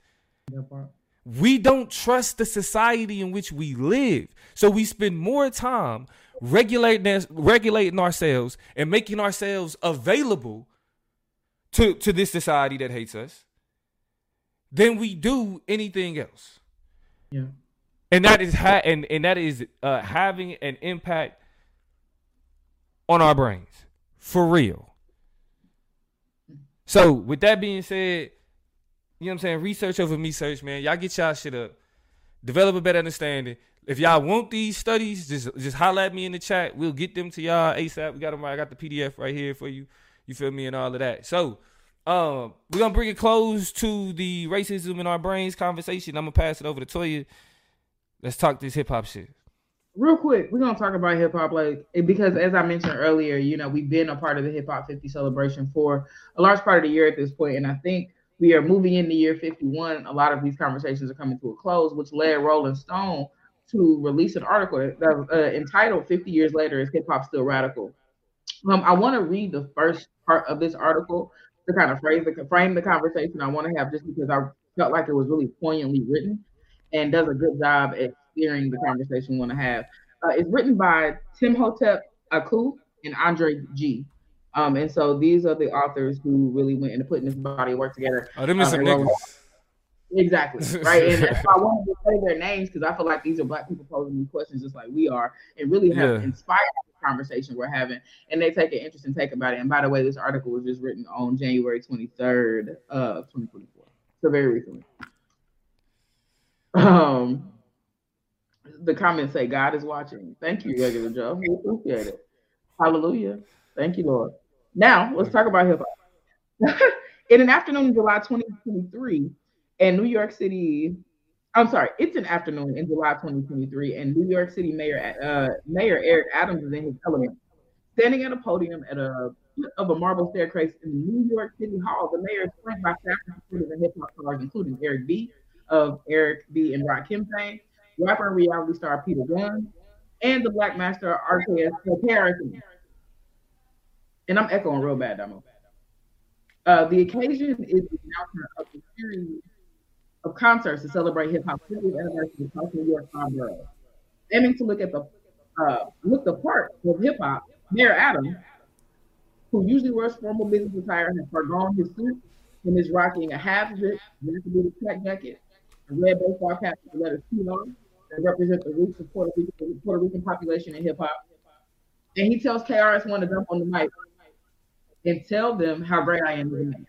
[SPEAKER 1] We don't trust the society in which we live, so we spend more time regulating regulating ourselves and making ourselves available to, to this society that hates us than we do anything else.
[SPEAKER 2] Yeah.
[SPEAKER 1] And that is ha- and, and that is uh, having an impact on our brains. For real. So with that being said, you know what I'm saying? Research over me search, man. Y'all get y'all shit up. Develop a better understanding. If y'all want these studies, just just holler at me in the chat. We'll get them to y'all ASAP. We got them. I got the PDF right here for you. You feel me and all of that. So, um, we're gonna bring it close to the racism in our brains conversation. I'm gonna pass it over to Toya. Let's talk this hip hop shit.
[SPEAKER 2] Real quick, we're gonna talk about hip hop, like because as I mentioned earlier, you know, we've been a part of the hip hop 50 celebration for a large part of the year at this point, and I think we are moving into year 51. A lot of these conversations are coming to a close, which led Rolling Stone to release an article that uh, entitled "50 Years Later: Is Hip Hop Still Radical?" Um, I want to read the first part of this article to kind of phrase the frame the conversation I want to have, just because I felt like it was really poignantly written and does a good job at steering the conversation we want to have. Uh, it's written by Tim Hotep Aku and Andre Gee. Um, and so these are the authors who really went into putting this body of work together.
[SPEAKER 1] Oh, them um, some niggas.
[SPEAKER 2] Exactly. Right. and so I wanted to say their names because I feel like these are black people posing these questions just like we are and really have yeah. inspired conversation we're having, and they take an interesting take about it. And by the way, this article was just written on January 23rd of 2024, so very recently. Um, the comments say God is watching. Thank you, regular Joe. We appreciate it. Hallelujah. Thank you, Lord. Now let's talk about hip hop. in an afternoon in July 2023, in New York City, I'm sorry, it's an afternoon in July 2023, and New York City Mayor uh, Mayor Eric Adams is in his element, standing at a podium at a of a marble staircase in New York City Hall. The mayor is flanked by staff and hip hop stars, including Eric B of Eric B and Rakim fame, rapper and reality star Peter Gunz, and the Black Master RKS Harrison. And I'm echoing real bad, Damo. Uh, the occasion is the announcement of the series of concerts to celebrate hip hop's 50th anniversary across New York. Aiming to look at the uh, look the part of hip hop, Mayor Adams, who usually wears formal business attire, has forgone his suit and is rocking a half zip, check jacket, a red baseball cap with the letters T on that represent the roots of Puerto Rican, Puerto Rican population in hip hop. And he tells KRS-One to jump on the mic and tell them how great I am.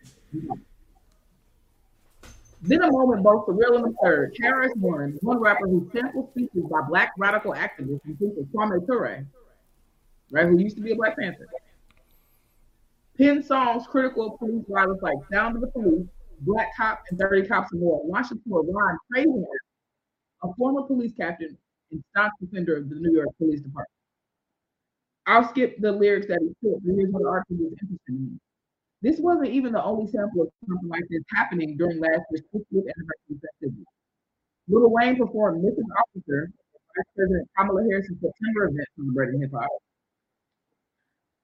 [SPEAKER 2] Then a moment both the real and the third. KRS-One, one rapper who samples speeches by black radical activists, including Kwame Ture, right, who used to be a Black Panther. Pin songs critical of police violence like Down to the Police, Black Cop, and 30 Cops and More, a rhyme praising a former police captain and staunch defender of the New York Police Department. I'll skip the lyrics that he put, here's what the article was interesting. This wasn't even the only sample of something like this happening during last year's 50th anniversary festivities. Lil Wayne performed Mrs. Officer, Vice President Kamala Harris's September event celebrating hip hop.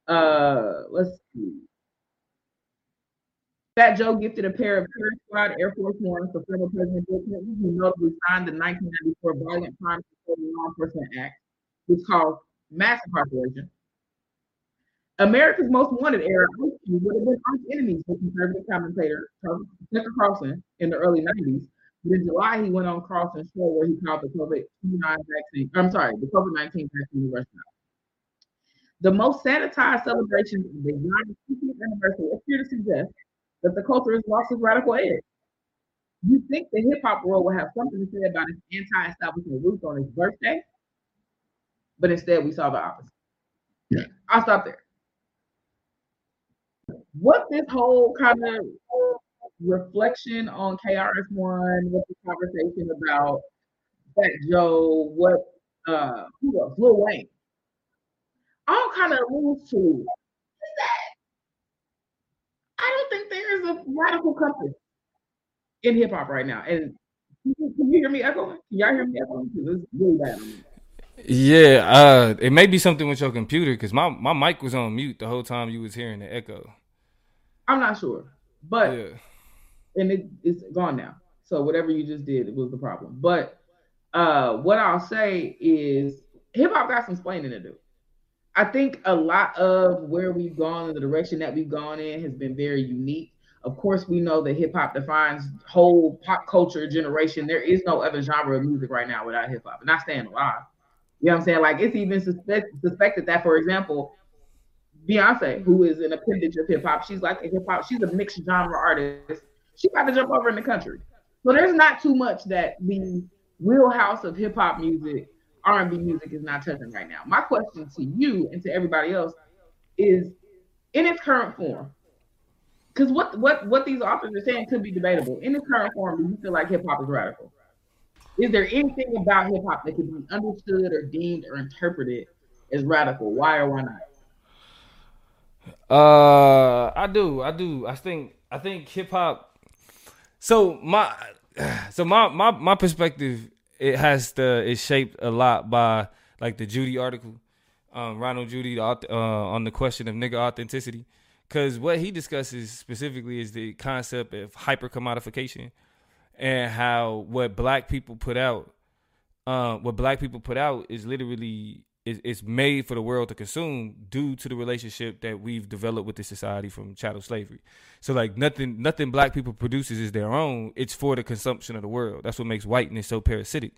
[SPEAKER 2] Uh, let's see. Fat Joe gifted a pair of Terror Squad Air Force Ones for former President Bill Clinton, who notably signed the 1994 Violent Crime Control Law Enforcement Act, which caused mass incarceration. America's Most Wanted era would have been arch enemies for conservative commentator Tucker Carlson in the early 90s. But in July, he went on Carlson's show where he called the COVID-19 vaccine, I'm sorry, the COVID-19 vaccine versatile. The most sanitized celebrations of the 90th anniversary appear to suggest that the culture has lost its radical edge. You think the hip hop world will have something to say about its anti-establishment roots on its birthday, but instead we saw the opposite. Yeah. I'll stop there what this whole kind of reflection on KRS-One, what the conversation about that Joe, what uh who else? Lil Wayne. All kind of alludes to that I don't think there is a radical compass in hip hop right now. And can you hear me echoing? Can y'all hear me echoing? It's really bad.
[SPEAKER 1] Yeah, uh, it may be something with your computer because my, my mic was on mute the whole time you was hearing the echo.
[SPEAKER 2] I'm not sure, but yeah. and it, it's gone now. So whatever you just did it was the problem. But uh, what I'll say is hip hop got some explaining to do. I think a lot of where we've gone and the direction that we've gone in has been very unique. Of course, we know that hip hop defines whole pop culture generation. There is no other genre of music right now without hip hop, and I stand alive. You know what I'm saying? Like it's even suspect, suspected that, for example, Beyonce, who is an appendage of hip hop. She's like a hip hop. She's a mixed genre artist. She got to jump over in the country. So there's not too much that the wheelhouse of hip hop music, R and B music, is not touching right now. My question to you and to everybody else is, in its current form, because what what what these authors are saying could be debatable. In its current form, do you feel like hip hop is radical? Is there anything about hip hop that could be understood or deemed or interpreted as radical? Why or why not?
[SPEAKER 1] Uh, I do, I do. I think, I think hip hop. So my, so my my my perspective it has to is shaped a lot by like the Judy article, um, Ronald Judy uh, on the question of nigga authenticity, because what he discusses specifically is the concept of hyper commodification and how what black people put out, uh, what black people put out is literally is, is made for the world to consume due to the relationship that we've developed with the society from chattel slavery. So like nothing nothing black people produces is their own. It's for the consumption of the world. That's what makes whiteness so parasitic.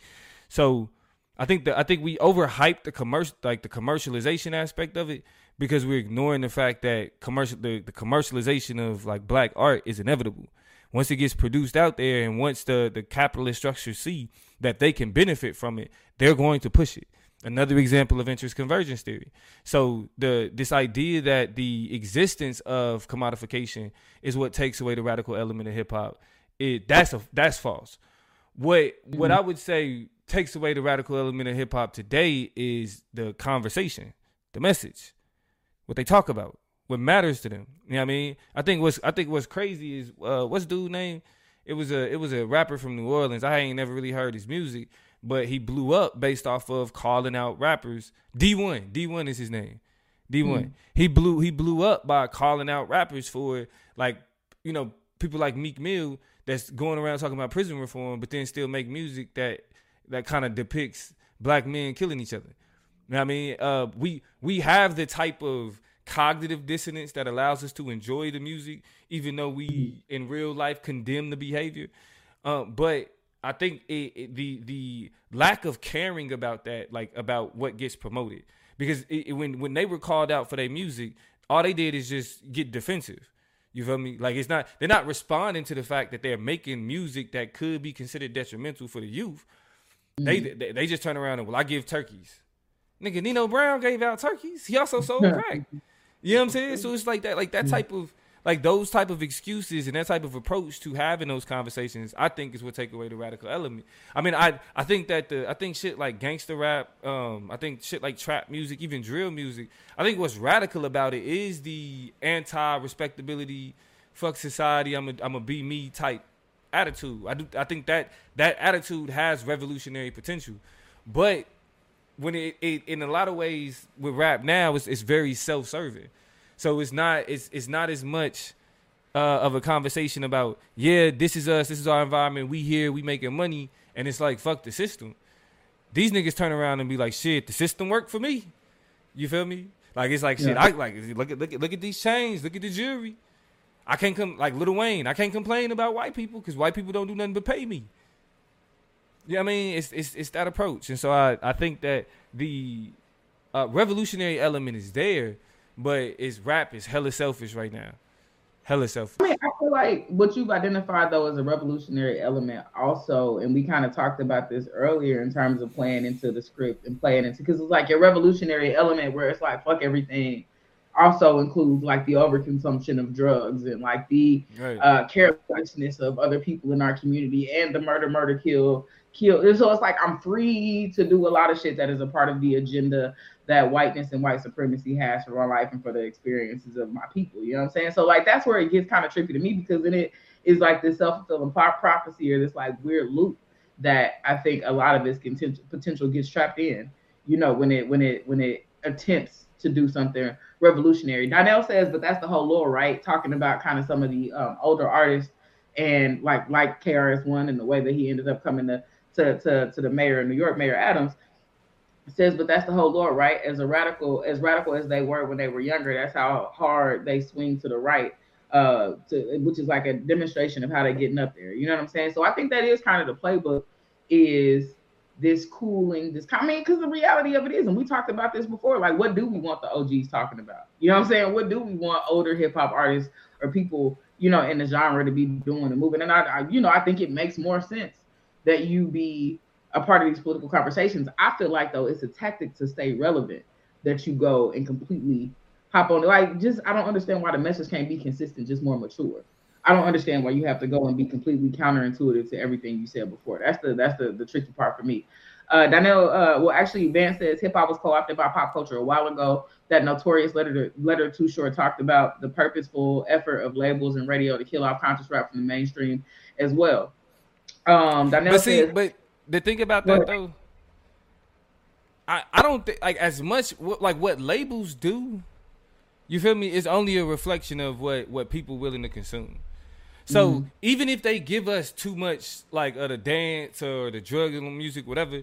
[SPEAKER 1] So I think that I think we overhyped the commercial like the commercialization aspect of it because we're ignoring the fact that commercial the, the commercialization of like black art is inevitable. Once it gets produced out there and once the the capitalist structures see that they can benefit from it, they're going to push it. Another example of interest convergence theory. So the this idea that the existence of commodification is what takes away the radical element of hip hop, it that's a that's false. What what
[SPEAKER 2] Mm-hmm.
[SPEAKER 1] I would say takes away the radical element of hip hop today is the conversation, the message, what they talk about, what matters to them. You know what I mean? I think what's I think what's crazy is uh, what's dude name? It was a it was a rapper from New Orleans. I ain't never really heard his music, but he blew up based off of calling out rappers. D1, D1 is his name. D1.
[SPEAKER 2] Mm.
[SPEAKER 1] He blew he blew up by calling out rappers for like you know people like Meek Mill that's going around talking about prison reform, but then still make music that that kind of depicts black men killing each other. You know what I mean? Uh, we we have the type of cognitive dissonance that allows us to enjoy the music, even though we in real life condemn the behavior. Um, but I think it, it, the the lack of caring about that, like about what gets promoted, because it, when when they were called out for their music, all they did is just get defensive. You feel me? Like it's not they're not responding to the fact that they're making music that could be considered detrimental for the youth. They, mm. they they just turn around and well, I give turkeys. Nigga, Nino Brown gave out turkeys. He also sold crack. You know what I'm saying? So it's like that, like that type of like those type of excuses and that type of approach to having those conversations, I think is what take away the radical element. I mean, I I think that the I think shit like gangster rap, um, I think shit like trap music, even drill music. I think what's radical about it is the anti respectability, fuck society. I'm a I'm a be me type attitude. I do I think that that attitude has revolutionary potential, but when it, it in a lot of ways with rap now it's it's very self serving. So it's not it's it's not as much uh, of a conversation about yeah this is us this is our environment we here we making money and it's like fuck the system. These niggas turn around and be like shit the system worked for me. You feel me? Like it's like shit. I like look at look at look at these chains. Look at the jury. I can't come like Little Wayne. I can't complain about white people because white people don't do nothing but pay me. Yeah, I mean it's it's it's that approach, and so I I think that the uh, revolutionary element is there, but it's rap is hella selfish right now, hella selfish.
[SPEAKER 2] I mean, I feel like what you've identified though as a revolutionary element also, and we kind of talked about this earlier in terms of playing into the script and playing into because it's like your revolutionary element where it's like fuck everything also includes like the overconsumption of drugs and like the
[SPEAKER 1] Right.
[SPEAKER 2] uh, carelessness of other people in our community and the murder, murder, kill, kill. And so it's like I'm free to do a lot of shit that is a part of the agenda that whiteness and white supremacy has for my life and for the experiences of my people. You know what I'm saying? So like that's where it gets kind of tricky to me because then it is like this self-fulfilling pro- prophecy or this like weird loop that I think a lot of this potential gets trapped in. You know, when it when it when it attempts to do something revolutionary. Donnell says, but that's the whole lore, right? Talking about kind of some of the um, older artists and like like KRS One and the way that he ended up coming to to to, to the mayor of New York, Mayor Adams. Says, but that's the whole lore, right? As a radical, as radical as they were when they were younger, that's how hard they swing to the right, uh, to which is like a demonstration of how they're getting up there. You know what I'm saying? So I think that is kind of the playbook, is this cooling, this I mean, because the reality of it is, and we talked about this before, like what do we want the OGs talking about? You know what I'm saying? What do we want older hip hop artists or people, you know, in the genre to be doing and moving? And I, I, you know, I think it makes more sense that you be a part of these political conversations. I feel like though it's a tactic to stay relevant that you go and completely hop on. Like, just I don't understand why the message can't be consistent, just more mature. I don't understand why you have to go and be completely counterintuitive to everything you said before. That's the that's the, the tricky part for me. Uh, Donnell, uh, well, actually, Van says hip hop was co-opted by pop culture a while ago. That notorious letter to, letter too short talked about the purposeful effort of labels and radio to kill off conscious rap from the mainstream as well. Um,
[SPEAKER 1] But see,
[SPEAKER 2] says,
[SPEAKER 1] but the thing about that though, I I don't think like as much what, like what labels do. You feel me? It's only a reflection of what what people willing to consume. So
[SPEAKER 2] Mm-hmm.
[SPEAKER 1] even if they give us too much like of the dance or the drug and music, whatever,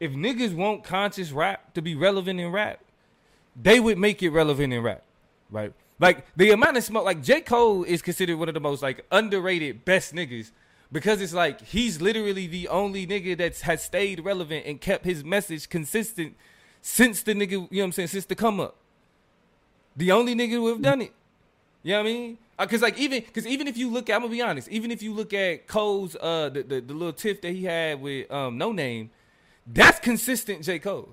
[SPEAKER 1] if niggas want conscious rap to be relevant in rap, they would make it relevant in rap, right? Like the amount of smoke, like J Cole is considered one of the most like underrated best niggas because it's like he's literally the only nigga that has stayed relevant and kept his message consistent since the nigga, you know what I'm saying, since the come up. The only nigga who have done it. You know what I mean? Because like even because even if you look, at, I'm gonna be honest. Even if you look at Cole's uh the, the, the little tiff that he had with um Noname, that's consistent J Cole.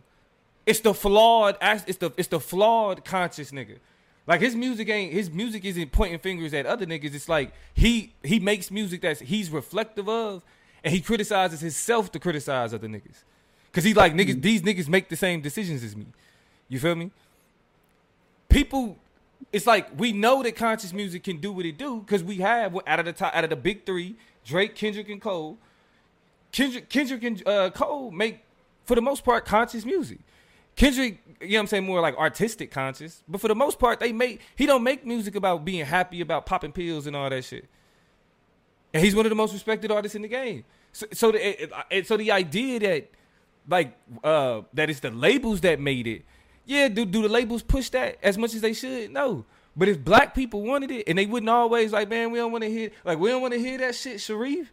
[SPEAKER 1] It's the flawed. It's the it's the flawed conscious nigga. Like his music ain't his music isn't pointing fingers at other niggas. It's like he he makes music that's he's reflective of, and he criticizes himself to criticize other niggas, cause he like niggas. These niggas make the same decisions as me. You feel me? People, it's like we know that conscious music can do what it do, cause we have out of the top, out of the big three, Drake, Kendrick, and Cole. Kendrick, Kendrick and uh, Cole make, for the most part, conscious music. Kendrick, you know what I'm saying, more like artistic conscious, but for the most part, they make he don't make music about being happy about popping pills and all that shit. And he's one of the most respected artists in the game. So, so the it, it, so the idea that like uh that it's the labels that made it, yeah, do do the labels push that as much as they should? No. But if black people wanted it and they wouldn't always like, man, we don't want to hear like we don't want to hear that shit, Sharif.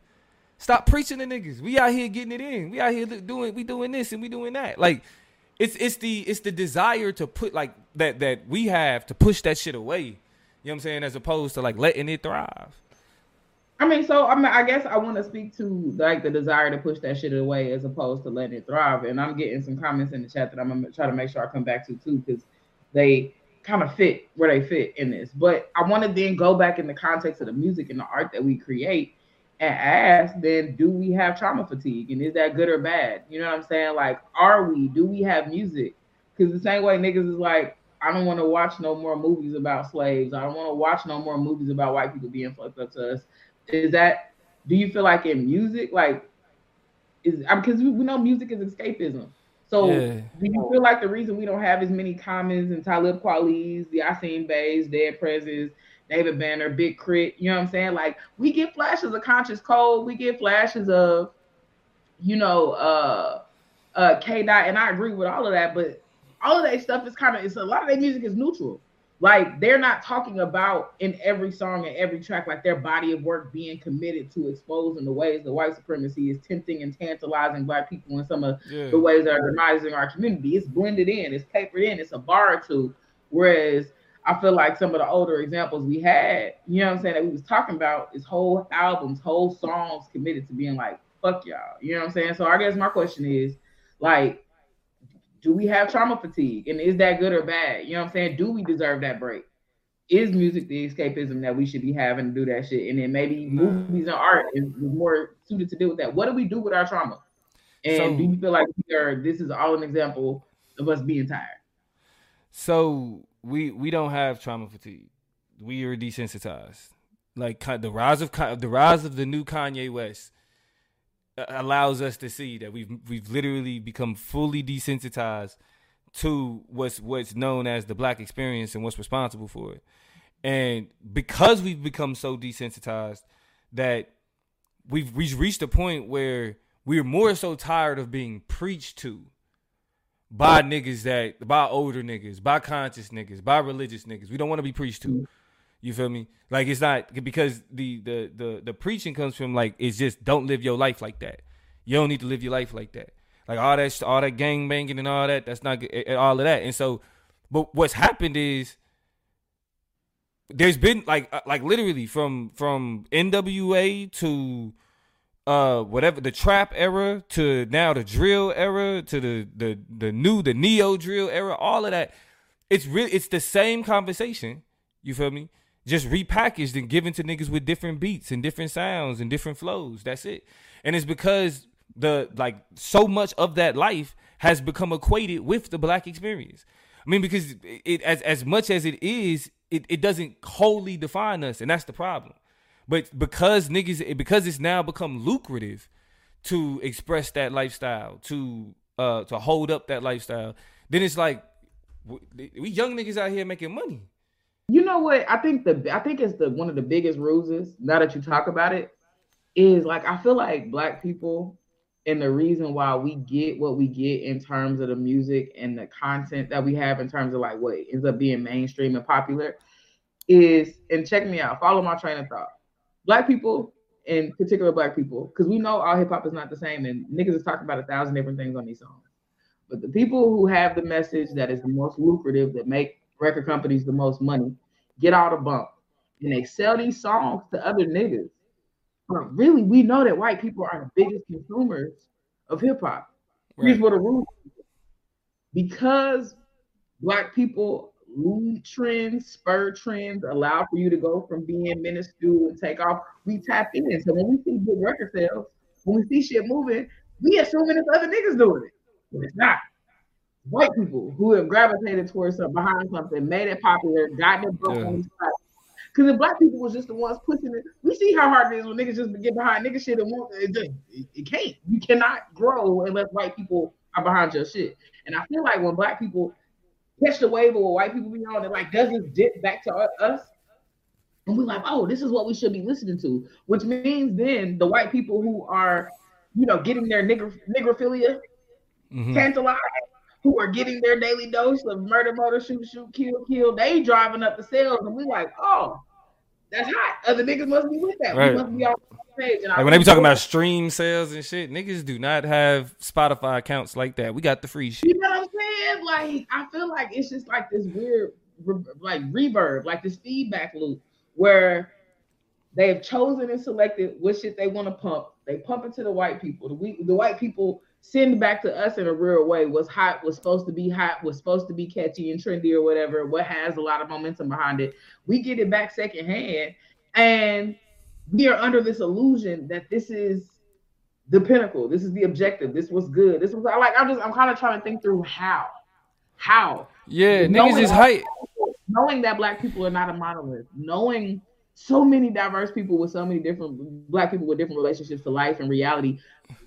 [SPEAKER 1] Stop preaching to niggas. We out here getting it in. We out here doing we doing this and we doing that. Like it's it's the it's the desire to put like that that we have to push that shit away. You know what I'm saying? As opposed to like letting it thrive.
[SPEAKER 2] I mean, so I mean, I guess I want to speak to like the desire to push that shit away as opposed to letting it thrive. And I'm getting some comments in the chat that I'm gonna try to make sure I come back to too, because they kind of fit where they fit in this. But I want to then go back in the context of the music and the art that we create and ask, then do we have trauma fatigue? And is that good or bad? You know what I'm saying? Like, are we? Do we have music? Because the same way niggas is like, I don't want to watch no more movies about slaves. I don't want to watch no more movies about white people being fucked up to us. Is that? Do you feel like in music, like, is because we know music is escapism. So yeah. do you feel like the reason we don't have as many Commons and Talib Kweli's, the Yasiin Bays, Dead Presidents, David Banner, Big Crit. you know what I'm saying? Like we get flashes of conscious code, we get flashes of, you know, uh uh K dot, and I agree with all of that, but all of that stuff is kind of it's a lot of their music is neutral. Like they're not talking about in every song and every track, like their body of work being committed to exposing the ways the white supremacy is tempting and tantalizing black people in some of yeah. the ways that are demising our community. It's blended in, it's papered in, it's a bar or two. Whereas I feel like some of the older examples we had, you know what I'm saying, that we was talking about is whole albums, whole songs committed to being like, fuck y'all. You know what I'm saying? So I guess my question is like, do we have trauma fatigue? And is that good or bad? You know what I'm saying? Do we deserve that break? Is music the escapism that we should be having to do that shit? And then maybe mm. movies and art is more suited to deal with that. What do we do with our trauma? And so, do you feel like we are, this is all an example of us being tired?
[SPEAKER 1] So we we don't have trauma fatigue. We are desensitized. Like the rise of the rise of the new Kanye West uh, allows us to see that we've we've literally become fully desensitized to what's what's known as the black experience and what's responsible for it. And because we've become so desensitized that we've we've reached a point where we're more so tired of being preached to by niggas that by older niggas, by conscious niggas, by religious niggas. We don't want to be preached to. You feel me? Like it's not because the the the the preaching comes from like it's just don't live your life like that. You don't need to live your life like that. Like all that all that gang banging and all that. That's not good, all of that. And so, but what's happened is there's been like uh, like literally from from NWA to uh whatever the trap era to now the drill era to the the the new the neo drill era all of that. It's really it's the same conversation. You feel me? Just repackaged and given to niggas with different beats and different sounds and different flows. That's it. And it's because the like so much of that life has become equated with the black experience. I mean because it as as much as it is it, it doesn't wholly define us and that's the problem but because niggas, because it's now become lucrative to express that lifestyle, to uh to hold up that lifestyle, then it's like we young niggas out here making money.
[SPEAKER 2] You know what? I think the I think it's the one of the biggest ruses. Now that you talk about it, is like I feel like black people and the reason why we get what we get in terms of the music and the content that we have in terms of like what ends up being mainstream and popular is and check me out, follow my train of thought black people, in particular black people, because we know all hip hop is not the same, and niggas is talking about a thousand different things on these songs. But the people who have the message that is the most lucrative, that make record companies the most money, get all the bump, and they sell these songs to other niggas. But really, we know that white people are the biggest consumers of hip hop. Right. Here's what the rules: because black people lead trends, spur trends, allow for you to go from being minuscule and take off. We tap in. So when we see good record sales, when we see shit moving, we assuming it's other niggas doing it, but it's not. White people who have gravitated towards something behind something, made it popular, gotten it broke
[SPEAKER 1] Yeah.
[SPEAKER 2] on the spot. Because the black people was just the ones pushing it. We see how hard it is when niggas just get behind nigga shit and want it. Just, it, it can't. You cannot grow unless white people are behind your shit. And I feel like when black people catch the wave of what white people be on, it like doesn't dip back to us. And we're like, oh, this is what we should be listening to. Which means then the white people who are, you know, getting their nigger nigrophilia
[SPEAKER 1] Mhm.
[SPEAKER 2] tantalized, who are getting their daily dose of murder, murder, shoot, shoot, kill, kill, they driving up the sales, and we like, oh, that's hot. Other niggas must be with that.
[SPEAKER 1] Right.
[SPEAKER 2] We must be same page. And
[SPEAKER 1] Like when they be talking about stream sales and shit, niggas do not have Spotify accounts like that. We got the free shit.
[SPEAKER 2] You know what I'm saying? Like, I feel like it's just like this weird, re- like reverb, like this feedback loop where they have chosen and selected what shit they want to pump. They pump it to the white people. The we, the white people send back to us in a real way. What's hot was supposed to be hot, was supposed to be catchy and trendy or whatever. What has a lot of momentum behind it. We get it back secondhand, and we are under this illusion that this is the pinnacle. This is the objective. This was good. This was I like. I'm just. I'm kind of trying to think through how, how
[SPEAKER 1] Yeah,
[SPEAKER 2] Knowing
[SPEAKER 1] niggas
[SPEAKER 2] all-
[SPEAKER 1] hype.
[SPEAKER 2] knowing that black people are not a monolith, knowing so many diverse people with so many different black people with different relationships to life and reality,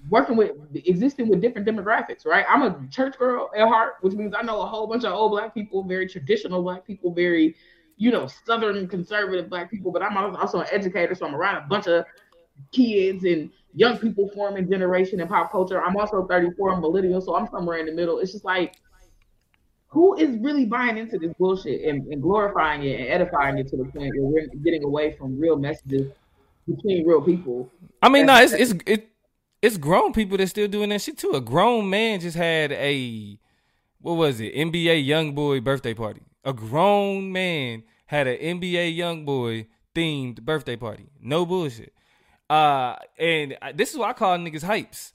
[SPEAKER 2] working with existing with different demographics, right? I'm a church girl at heart, which means I know a whole bunch of old black people, very traditional black people, very, you know, southern conservative black people, but I'm also an educator, so I'm around a bunch of kids and young people forming generation and pop culture. I'm also 34, I'm millennial, so I'm somewhere in the middle. It's just like who is really buying into this bullshit and, and glorifying it and edifying it to the point where we're getting away from real messages between real people?
[SPEAKER 1] I mean, no, it's it's it, it's grown people that's still doing that shit too. A grown man just had a what was it? NBA YoungBoy birthday party. A grown man had an NBA YoungBoy themed birthday party. No bullshit. Uh, and I, this is what I call niggas hypes.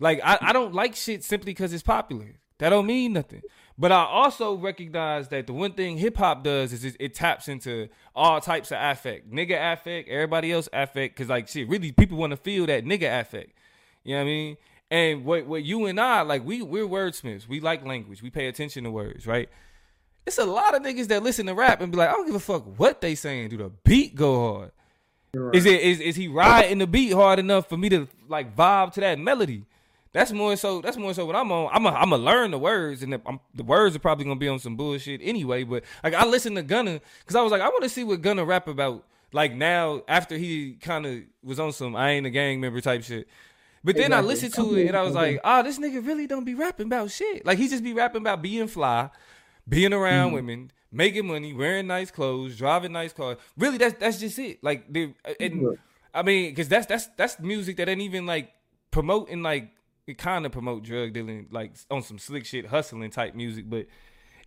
[SPEAKER 1] Like I, I don't like shit simply because it's popular. That don't mean nothing. But I also recognize that the one thing hip hop does is it, it taps into all types of affect, nigga affect, everybody else affect. Cause like shit, really people want to feel that nigga affect. You know what I mean? And what what you and I like, we we're wordsmiths. We like language. We pay attention to words, right? It's a lot of niggas that listen to rap and be like, I don't give a fuck what they saying. Do the beat go hard? Is it is is he riding the beat hard enough for me to like vibe to that melody? That's more so. That's more so what I'm on. I'm a, I'm gonna learn the words, and the, I'm, the words are probably gonna be on some bullshit anyway. But like I listened to Gunna because I was like, I want to see what Gunna rap about. Like now, after he kind of was on some I ain't a gang member type shit. But then I
[SPEAKER 2] Exactly.
[SPEAKER 1] listened to it and I was like, oh, this nigga really don't be rapping about shit. Like he just be rapping about being fly, being around mm-hmm. women, making money, wearing nice clothes, driving nice cars. Really, that's that's just it. Like, the, uh, and, I mean, because that's that's that's music that ain't even like promoting like it kind of promote drug dealing, like on some slick shit, hustling type music, but.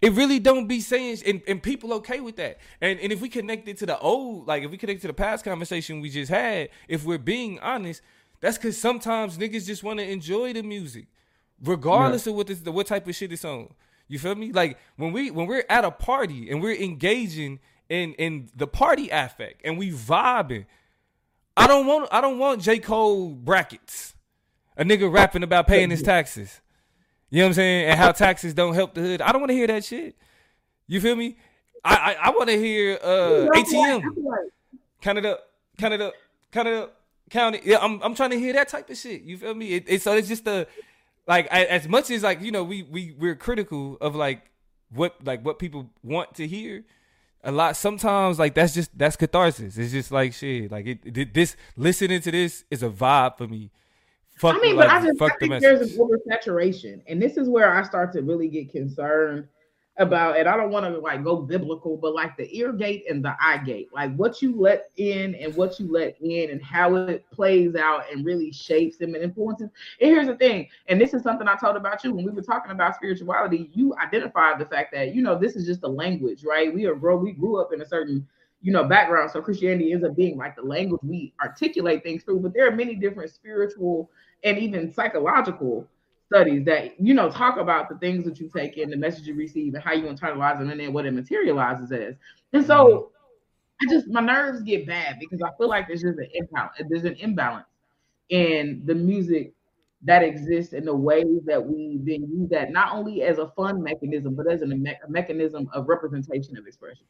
[SPEAKER 1] It really don't be saying, and, and people okay with that. And and if we connect it to the old, like if we connect to the past conversation we just had, if we're being honest, that's because sometimes niggas just want to enjoy the music, regardless of what this, what type of shit it's on. You feel me? Like when we when we're at a party and we're engaging in in the party affect and we vibing. I don't want I don't want J Cole brackets. A nigga rapping about paying his taxes. You know what I'm saying? And how taxes don't help the hood. I don't want to hear that shit. You feel me? I I, I want to hear uh
[SPEAKER 2] I feel like-
[SPEAKER 1] ATM.
[SPEAKER 2] I feel like-
[SPEAKER 1] Count it up, count it up, count it up, count it. Yeah, I'm I'm trying to hear that type of shit. You feel me? It, it's so it's just a like I, as much as like you know we we we're critical of like what like what people want to hear. A lot sometimes like that's just that's catharsis. It's just like shit. Like it, it this listening to this is a vibe for me. Fuck,
[SPEAKER 2] I mean,
[SPEAKER 1] like,
[SPEAKER 2] but I just I
[SPEAKER 1] the
[SPEAKER 2] think there's
[SPEAKER 1] message.
[SPEAKER 2] an oversaturation, and this is where I start to really get concerned about. And I don't want to like go biblical, but like the ear gate and the eye gate, like what you let in and what you let in, and how it plays out and really shapes them and influences. And here's the thing, and this is something I told about you when we were talking about spirituality. You identified the fact that you know this is just a language, right? We are grow, we grew up in a certain you know background, so Christianity ends up being like the language we articulate things through. But there are many different spiritual and even psychological studies that you know talk about the things that you take in, the message you receive, and how you internalize them, and then what it materializes as. And so, mm-hmm. I just my nerves get bad because I feel like there's just an imbalance. There's an imbalance in the music that exists and the ways that we then use that not only as a fun mechanism, but as a, me- a mechanism of representation of expression.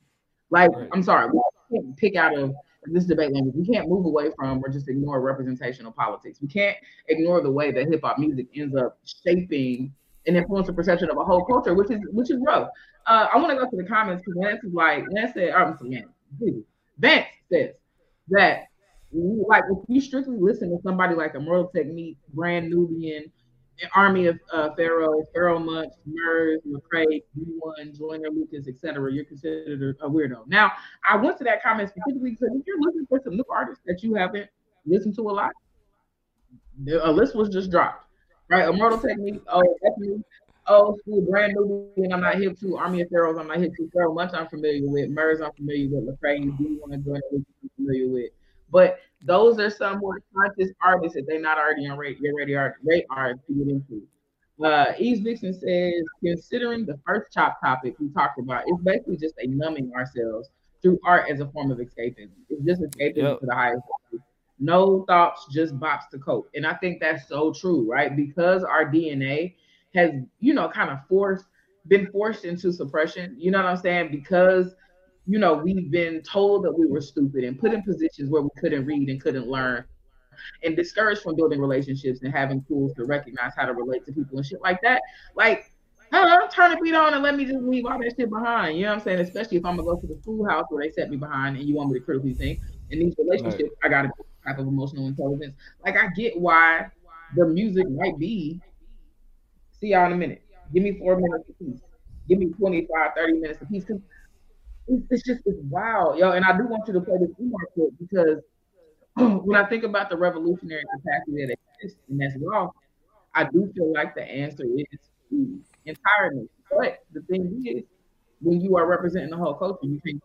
[SPEAKER 2] Like. I'm sorry, we can't pick out of this debate language. We can't move away from or just ignore representational politics. We can't ignore the way that hip hop music ends up shaping and influencing perception of a whole culture, which is which is rough. Uh, I want to go to the comments because Lance is like Lance said, I'm sorry, Vance says that like if you strictly listen to somebody like Immortal Technique, Brand Nubian, Army of uh, Pharaoh, Pharoahe Monch, Murs, Lecrae, B1, Joyner Lucas, etc., you're considered a, weirdo. Now, I went to that comment specifically because if you're looking for some new artists that you haven't listened to a lot, a list was just dropped. Right, Immortal Technique, oh, definitely old school, brand new, and I'm not hip to. Army of Pharaohs, I'm not hip to. Pharoahe Monch, I'm familiar with. Murs, I'm familiar with. Lecrae, B1, Joyner Lucas, I'm familiar with. But those are some more conscious artists that they're not already on rate, your radar radar to get into. Uh, Eves Vixen says, considering the first chop topic we talked about, it's basically just a numbing ourselves through art as a form of escapism. It's just escapism yep. to the highest level. No thoughts, just bops to cope. And I think that's so true, right? Because our DNA has, you know, kind of forced, been forced into suppression. You know what I'm saying? Because you know, we've been told that we were stupid and put in positions where we couldn't read and couldn't learn and discouraged from building relationships and having tools to recognize how to relate to people and shit like that. Like, huh, turn the beat on and let me just leave all that shit behind. You know what I'm saying? Especially if I'm gonna go to the schoolhouse where they set me behind and you want me to critically think. In these relationships, right. I got a type of emotional intelligence. Like I get why the music might be. See y'all in a minute. Give me four minutes a piece. Give me 25, 30 minutes a piece. Cause it's just it's wild, yo. And I do want you to play this Umar clip because when I think about the revolutionary capacity that exists in this law, I do feel like the answer is entirely. But the thing is, when you are representing the whole culture, you can't.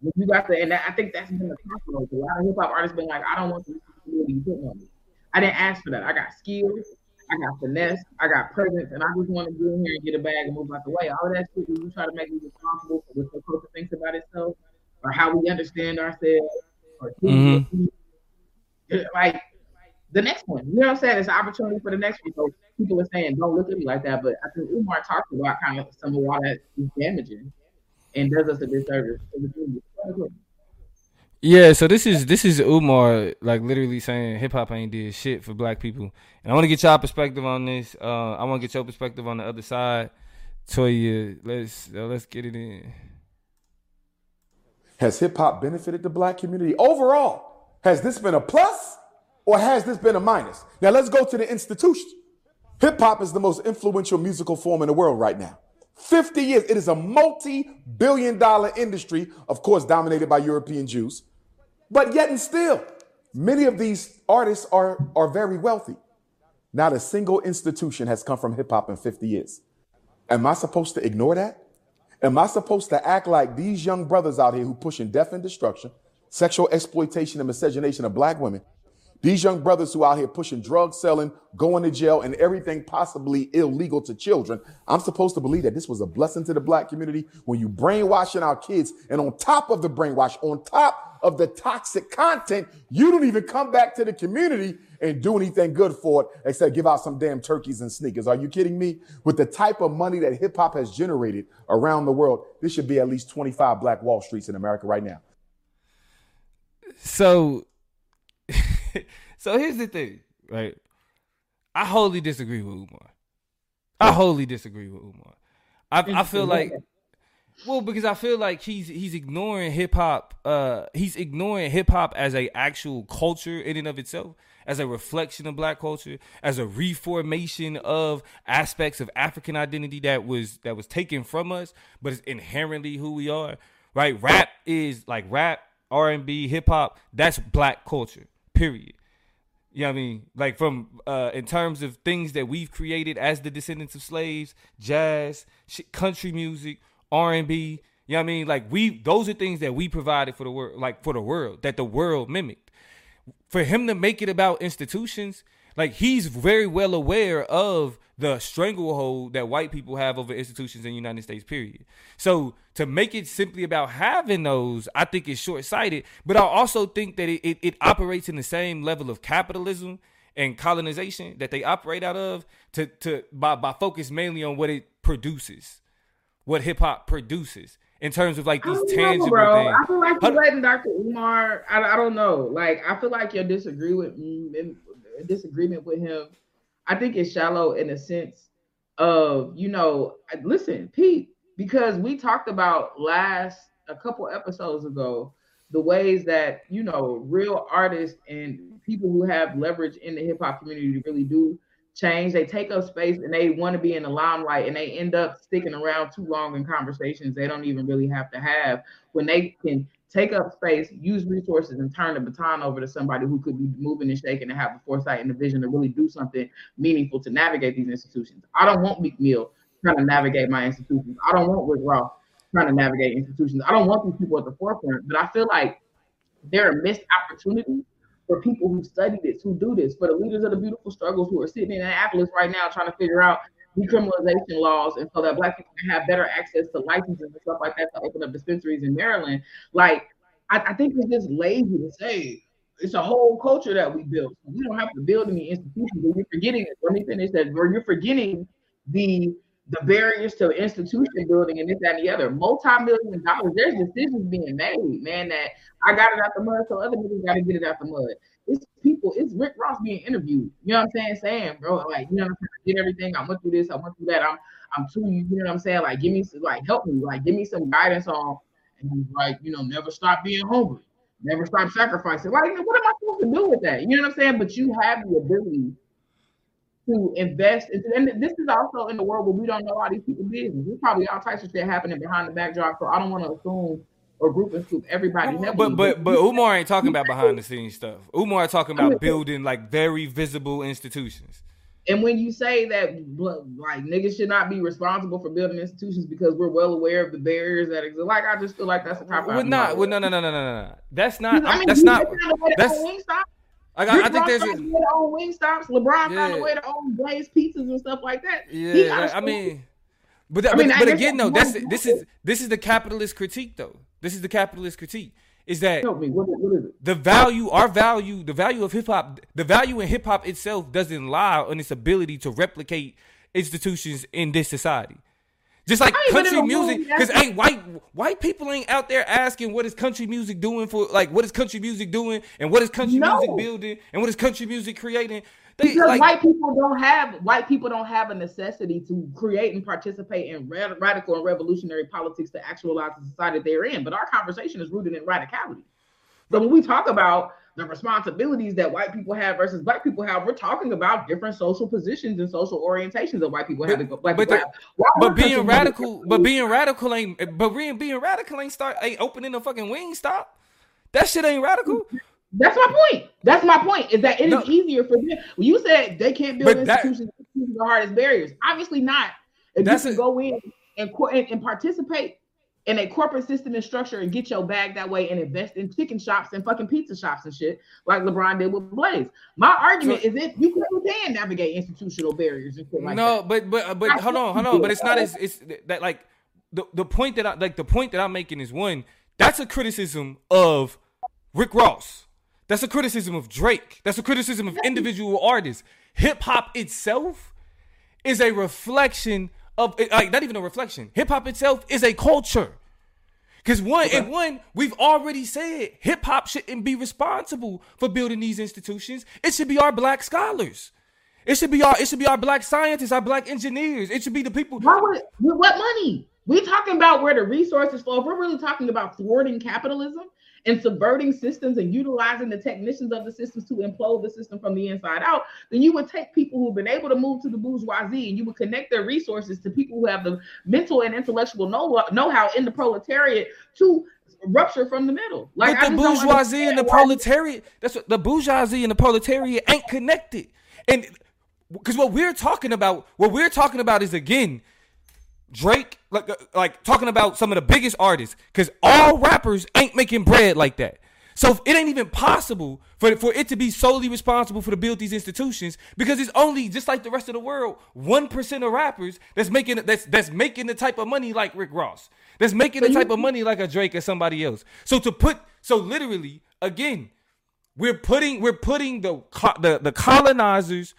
[SPEAKER 2] When you got the, and I think that's been the conflict. A lot of hip hop artists been like, I don't want to be put on me. I didn't ask for that. I got skills. I got finesse, I got presence, and I just want to get in here and get a bag and move out the way. All that shit you try to make me responsible for what the culture thinks about itself or how we understand ourselves or mm-hmm. like the next one. You know what I'm saying? It's an opportunity for the next one. So people are saying, don't look at me like that. But I think Umar talked about kind of some of why that is damaging and does us a disservice.
[SPEAKER 1] Yeah, so this is this is Umar like literally saying hip hop ain't did shit for black people, and I want to get y'all perspective on this. Uh, I want to get your perspective on the other side. Toya, let's uh, let's get it in.
[SPEAKER 4] Has hip hop benefited the black community overall? Has this been a plus or has this been a minus? Now let's go to the institution. Hip hop is the most influential musical form in the world right now. 50 years. It is a multi billion dollar industry, of course, dominated by European Jews. But yet and still, many of these artists are, are very wealthy. Not a single institution has come from hip hop in 50 years. Am I supposed to ignore that? Am I supposed to act like these young brothers out here who pushing death and destruction, sexual exploitation and miscegenation of black women, these young brothers who are out here pushing drug selling, going to jail, and everything possibly illegal to children. I'm supposed to believe that this was a blessing to the black community when you brainwashing our kids, and on top of the brainwash, on top of the toxic content, you don't even come back to the community and do anything good for it except give out some damn turkeys and sneakers. Are you kidding me? With the type of money that hip hop has generated around the world, this should be at least 25 black Wall Streets in America right now.
[SPEAKER 1] So so here's the thing, right? I wholly disagree with Umar. I wholly disagree with Umar. I, I feel like, well, because I feel like he's he's ignoring hip hop. Uh, he's ignoring hip hop as a actual culture in and of itself, as a reflection of black culture, as a reformation of aspects of African identity that was that was taken from us, but it's inherently who we are. Right? Rap is like rap, R and B, hip hop. That's black culture period. You know what I mean? Like from uh in terms of things that we've created as the descendants of slaves, jazz, country music, R&B, you know what I mean? Like we those are things that we provided for the world like for the world that the world mimicked. For him to make it about institutions, like he's very well aware of the stranglehold that white people have over institutions in the United States, period. So to make it simply about having those, I think is short sighted. But I also think that it, it, it, operates in the same level of capitalism and colonization that they operate out of to, to by, by focus mainly on what it produces, what hip hop produces in terms of like these tangible
[SPEAKER 2] bro.
[SPEAKER 1] things.
[SPEAKER 2] I feel like you're letting Dr. Umar. I, I don't know. Like I feel like you disagree with mm, disagreement with him I think it's shallow in a sense of, you know, listen, Pete, because we talked about last a couple episodes ago the ways that, you know, real artists and people who have leverage in the hip hop community really do change. They take up space and they want to be in the limelight and they end up sticking around too long in conversations they don't even really have to have when they can take up space, use resources, and turn the baton over to somebody who could be moving and shaking and have the foresight and the vision to really do something meaningful to navigate these institutions. I don't want Meek Mill trying to navigate my institutions. I don't want Rick Ross trying to navigate institutions. I don't want these people at the forefront, but I feel like there are missed opportunities for people who study this, who do this, for the leaders of the beautiful struggles who are sitting in Annapolis right now trying to figure out decriminalization laws and so that black people can have better access to licenses and stuff like that to open up dispensaries in Maryland. Like, I, I think it's just lazy to say it's a whole culture that we built. We don't have to build any institutions, but you're forgetting Let me finish that. Or you're forgetting the the barriers to institution building and this, that, and the other. Multi-million dollars. There's decisions being made, man, that I got it out the mud, so other people gotta get it out the mud it's people, it's Rick Ross being interviewed. You know what I'm saying? Saying, bro, like, you know what I'm saying? I did everything. I went through this, I went through that. I'm I'm too, you know what I'm saying? Like, give me like help me, like give me some guidance on and he's like, you know, never stop being hungry, never stop sacrificing. Like, what am I supposed to do with that? You know what I'm saying? But you have the ability to invest and this is also in the world where we don't know all these people business. There's probably all types of shit happening behind the backdrop. So I don't want to assume or group and scoop everybody.
[SPEAKER 1] But but but Umar ain't talking about behind the scenes stuff. Umar talking about building like very visible institutions.
[SPEAKER 2] And when you say that like niggas should not be responsible for building institutions because we're well aware of the barriers that exist, like I just feel like that's a cop
[SPEAKER 1] out. not. Well, no, no, no, no, no, no. That's not. I mean, that's not. That's.
[SPEAKER 2] I, got, I think there's a, to own wing stops. LeBron yeah. found a way to own Blaze pizzas and stuff like that.
[SPEAKER 1] Yeah, I mean, but that, I mean, but, but again, though, that's this is this is the capitalist critique, though. This is the capitalist critique. Is that
[SPEAKER 2] me, what, what is
[SPEAKER 1] the value, our value, the value of hip hop, the value in hip hop itself doesn't lie on its ability to replicate institutions in this society. Just like country music, because ain't white white people ain't out there asking what is country music doing for like what is country music doing and what is country no. music building and what is country music creating.
[SPEAKER 2] They, because like, white people don't have white people don't have a necessity to create and participate in rad- radical and revolutionary politics to actualize the society they're in. But our conversation is rooted in radicality. So when we talk about the responsibilities that white people have versus black people have, we're talking about different social positions and social orientations that white people have. But, black
[SPEAKER 1] but,
[SPEAKER 2] the,
[SPEAKER 1] but being radical, but being radical ain't, but being, being radical ain't start ain't opening the fucking wing stop. That shit ain't radical.
[SPEAKER 2] That's my point. That's my point. Is that it no. is easier for them. When you said they can't build institutions, that, the hardest barriers. Obviously not. If you can a, go in and, and, and participate in a corporate system and structure and get your bag that way and invest in chicken shops and fucking pizza shops and shit like LeBron did with Blaze. My argument so, is if you can navigate institutional barriers and shit like
[SPEAKER 1] no,
[SPEAKER 2] that.
[SPEAKER 1] but but but hold on, hold on. But it's not as it's that like the the point that I like the point that I'm making is one that's a criticism of Rick Ross. That's a criticism of Drake. That's a criticism of individual artists. Hip hop itself is a reflection of eh, like not even a reflection. Hip hop itself is a culture. Cause one and one, we've already said hip hop shouldn't be responsible for building these institutions. It should be our black scholars. It should be our it should be our black scientists, our black engineers. It should be the people.
[SPEAKER 2] Why would, what money? We're talking about where the resources flow. If we're really talking about thwarting capitalism, and subverting systems and utilizing the technicians of the systems to implode the system from the inside out, then you would take people who've been able to move to the bourgeoisie and you would connect their resources to people who have the mental and intellectual know how in the proletariat to rupture from the middle.
[SPEAKER 1] Like but the bourgeoisie and the proletariat, that's what the bourgeoisie and the proletariat ain't connected. And because what we're talking about, what we're talking about is again Drake, like like talking about some of the biggest artists, because all rappers ain't making bread like that. So it ain't even possible for, for it to be solely responsible for to build these institutions because it's only just like the rest of the world, one percent of rappers that's making that's that's making the type of money like Rick Ross, that's making the type of money like a Drake or somebody else. So to put so literally again, we're putting we're putting the the, the colonizers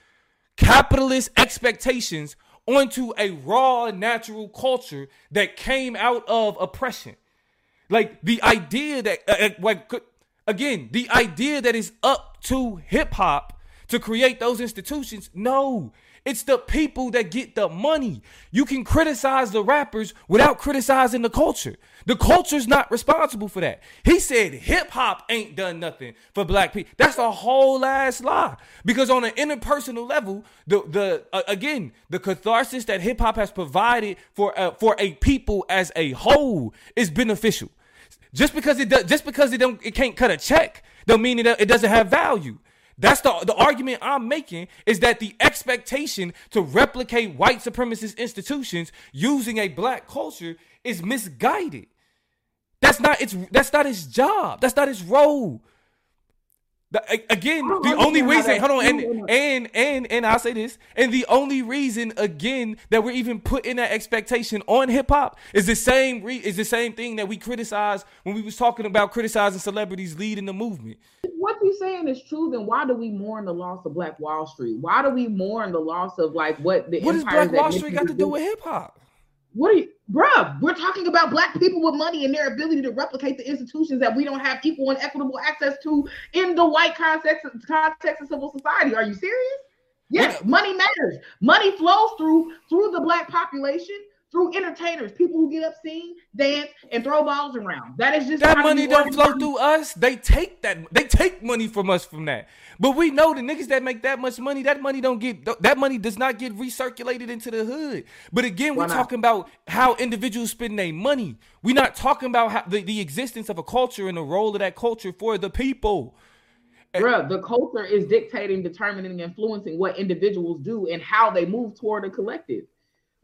[SPEAKER 1] capitalist expectations onto a raw natural culture that came out of oppression. Like the idea that uh, uh like again, the idea that it's up to hip hop to create those institutions, no. It's the people that get the money. You can criticize the rappers without criticizing the culture. The culture's not responsible for that. He said hip hop ain't done nothing for black people. That's a whole ass lie. Because on an interpersonal level, the the uh, again the catharsis that hip hop has provided for uh, for a people as a whole is beneficial. Just because it does, just because it don't, it can't cut a check, don't mean it, it doesn't have value. That's the the argument I'm making is that the expectation to replicate white supremacist institutions using a black culture is misguided. That's not its that's not his job. That's not his role. The, again, the only reason, hold on, and and and and I'll say this, and the only reason again that we're even putting that expectation on hip hop is the same re, is the same thing that we criticize when we was talking about criticizing celebrities leading the movement.
[SPEAKER 2] What you're saying is true. Then why do we mourn the loss of Black Wall Street? Why do we mourn the loss of like what the
[SPEAKER 1] what does Black Wall Street got to do with hip hop?
[SPEAKER 2] What are you, bruh? We're talking about black people with money and their ability to replicate the institutions that we don't have equal and equitable access to in the white context context of civil society. Are you serious? Yes, money matters. Money flows through through the black population through entertainers, people who get up, sing, dance, and throw balls around. That is just
[SPEAKER 1] that money don't flow through us. They take that. They take money from us from that. But we know the niggas that make that much money, that money don't get that money does not get recirculated into the hood. But again, we're talking about how individuals spend their money. We're not talking about how, the, the existence of a culture and the role of that culture for the people.
[SPEAKER 2] Eh, Bruh, the culture is dictating, determining, influencing what individuals do and how they move toward a collective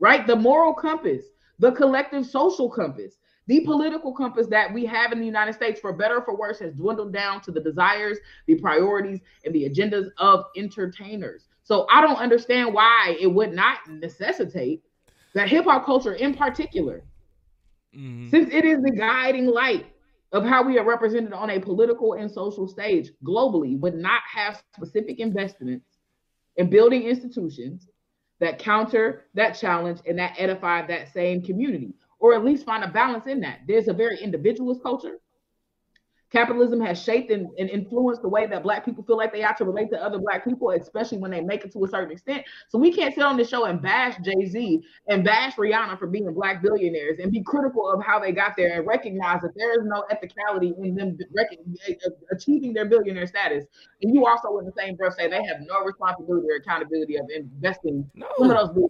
[SPEAKER 2] right? The moral compass, the collective social compass, the political compass that we have in the United States, for better or for worse, has dwindled down to the desires, the priorities, and the agendas of entertainers. So I don't understand why it would not necessitate that hip hop culture in particular, mm-hmm. since it is the guiding light of how we are represented on a political and social stage globally, would not have specific investments in building institutions that counter that challenge and that edify that same community, or at least find a balance in that. There's a very individualist culture Capitalism has shaped and, and, influenced the way that Black people feel like they have to relate to other Black people, especially when they make it to a certain extent. So we can't sit on the show and bash Jay Z and bash Rihanna for being Black billionaires and be critical of how they got there and recognize that there is no ethicality in them achieving their billionaire status. And you also, in the same breath, say they have no responsibility or accountability of investing no. some of those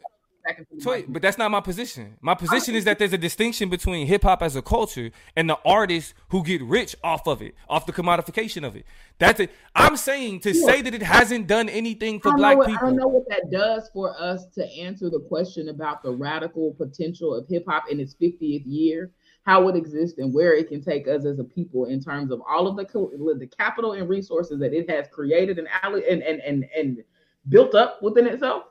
[SPEAKER 1] but that's not my position. My position is that there's a distinction between hip hop as a culture and the artists who get rich off of it, off the commodification of it. That's it. I'm saying to say that it hasn't done anything for black
[SPEAKER 2] what,
[SPEAKER 1] people.
[SPEAKER 2] I don't know what that does for us to answer the question about the radical potential of hip hop in its 50th year, how it exists, and where it can take us as a people in terms of all of the the capital and resources that it has created and and and and, and built up within itself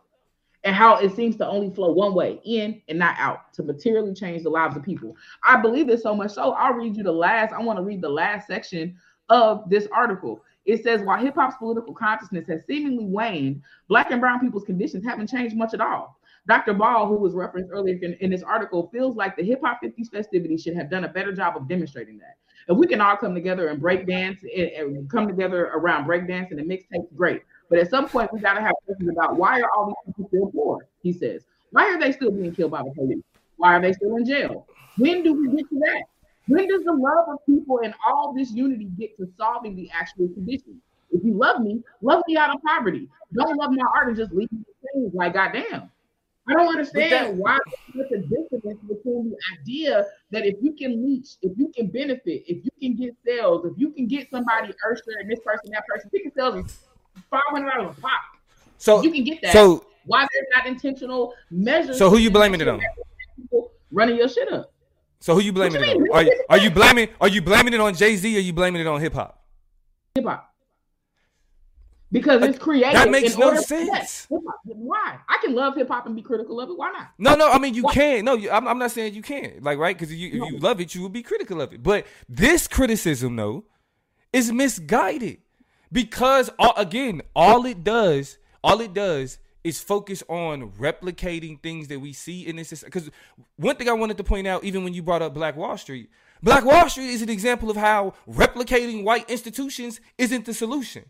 [SPEAKER 2] and how it seems to only flow one way in and not out to materially change the lives of people. I believe this so much so I'll read you the last, I want to read the last section of this article. It says, while hip hop's political consciousness has seemingly waned, Black and Brown people's conditions haven't changed much at all. Dr. Ball, who was referenced earlier in, in this article, feels like the hip hop 50s festivities should have done a better job of demonstrating that. If we can all come together and break dance and, and come together around breakdance and the mixtape, great. But at some point, we got to have questions about why are all these people still poor? He says, why are they still being killed by the police? Why are they still in jail? When do we get to that? When does the love of people and all this unity get to solving the actual conditions? If you love me, love me out of poverty. Don't love my art and just leave me things like goddamn. I don't understand why there's such a dissonance between the idea that if you can reach, if you can benefit, if you can get sales, if you can get somebody Usher and this person, that person, ticket sales five hundred dollars a pop. So you can get that. So why there's not intentional measures?
[SPEAKER 1] So who you blaming it on?
[SPEAKER 2] Running your shit up.
[SPEAKER 1] So who you blaming you it on? Are, are you blaming are you blaming it on Jay Z or you blaming it on hip hop?
[SPEAKER 2] hip hop. Because uh, it's created.
[SPEAKER 1] That makes no sense.
[SPEAKER 2] Why? I can love hip hop and be critical of it. Why not?
[SPEAKER 1] No, no. I mean, you
[SPEAKER 2] What?
[SPEAKER 1] can. No, you, I'm, I'm not saying you can't. Like, right? Because you, if you love it, you would be critical of it. But this criticism, though, is misguided because all, again, all it does, all it does is focus on replicating things that we see in this. Because one thing I wanted to point out, even when you brought up Black Wall Street, Black Wall Street is an example of how replicating white institutions isn't the solution.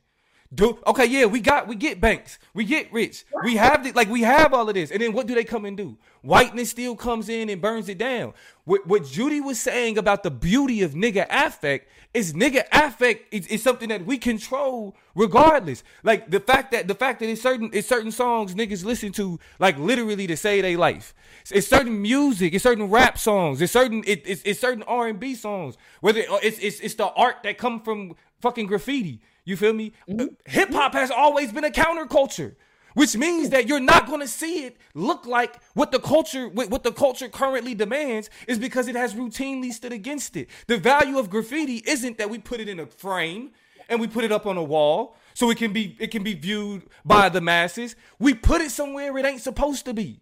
[SPEAKER 1] Do okay, yeah, we got we get banks, we get rich, we have the, like we have all of this, and then what do they come and do? Whiteness still comes in and burns it down. What, what Judy was saying about the beauty of nigga affect is nigga affect is, is something that we control regardless. Like the fact that the fact that it's certain it's certain songs niggas listen to like literally to save their life. It's certain music, it's certain rap songs, it's certain it, it's, it's certain R and B songs. Whether it's, it's it's the art that come from fucking graffiti. You feel me? Mm-hmm. Uh, Hip hop has always been a counterculture, which means that you're not going to see it look like what the culture what, what the culture currently demands is because it has routinely stood against it. The value of graffiti isn't that we put it in a frame and we put it up on a wall so it can be it can be viewed by the masses. We put it somewhere it ain't supposed to be.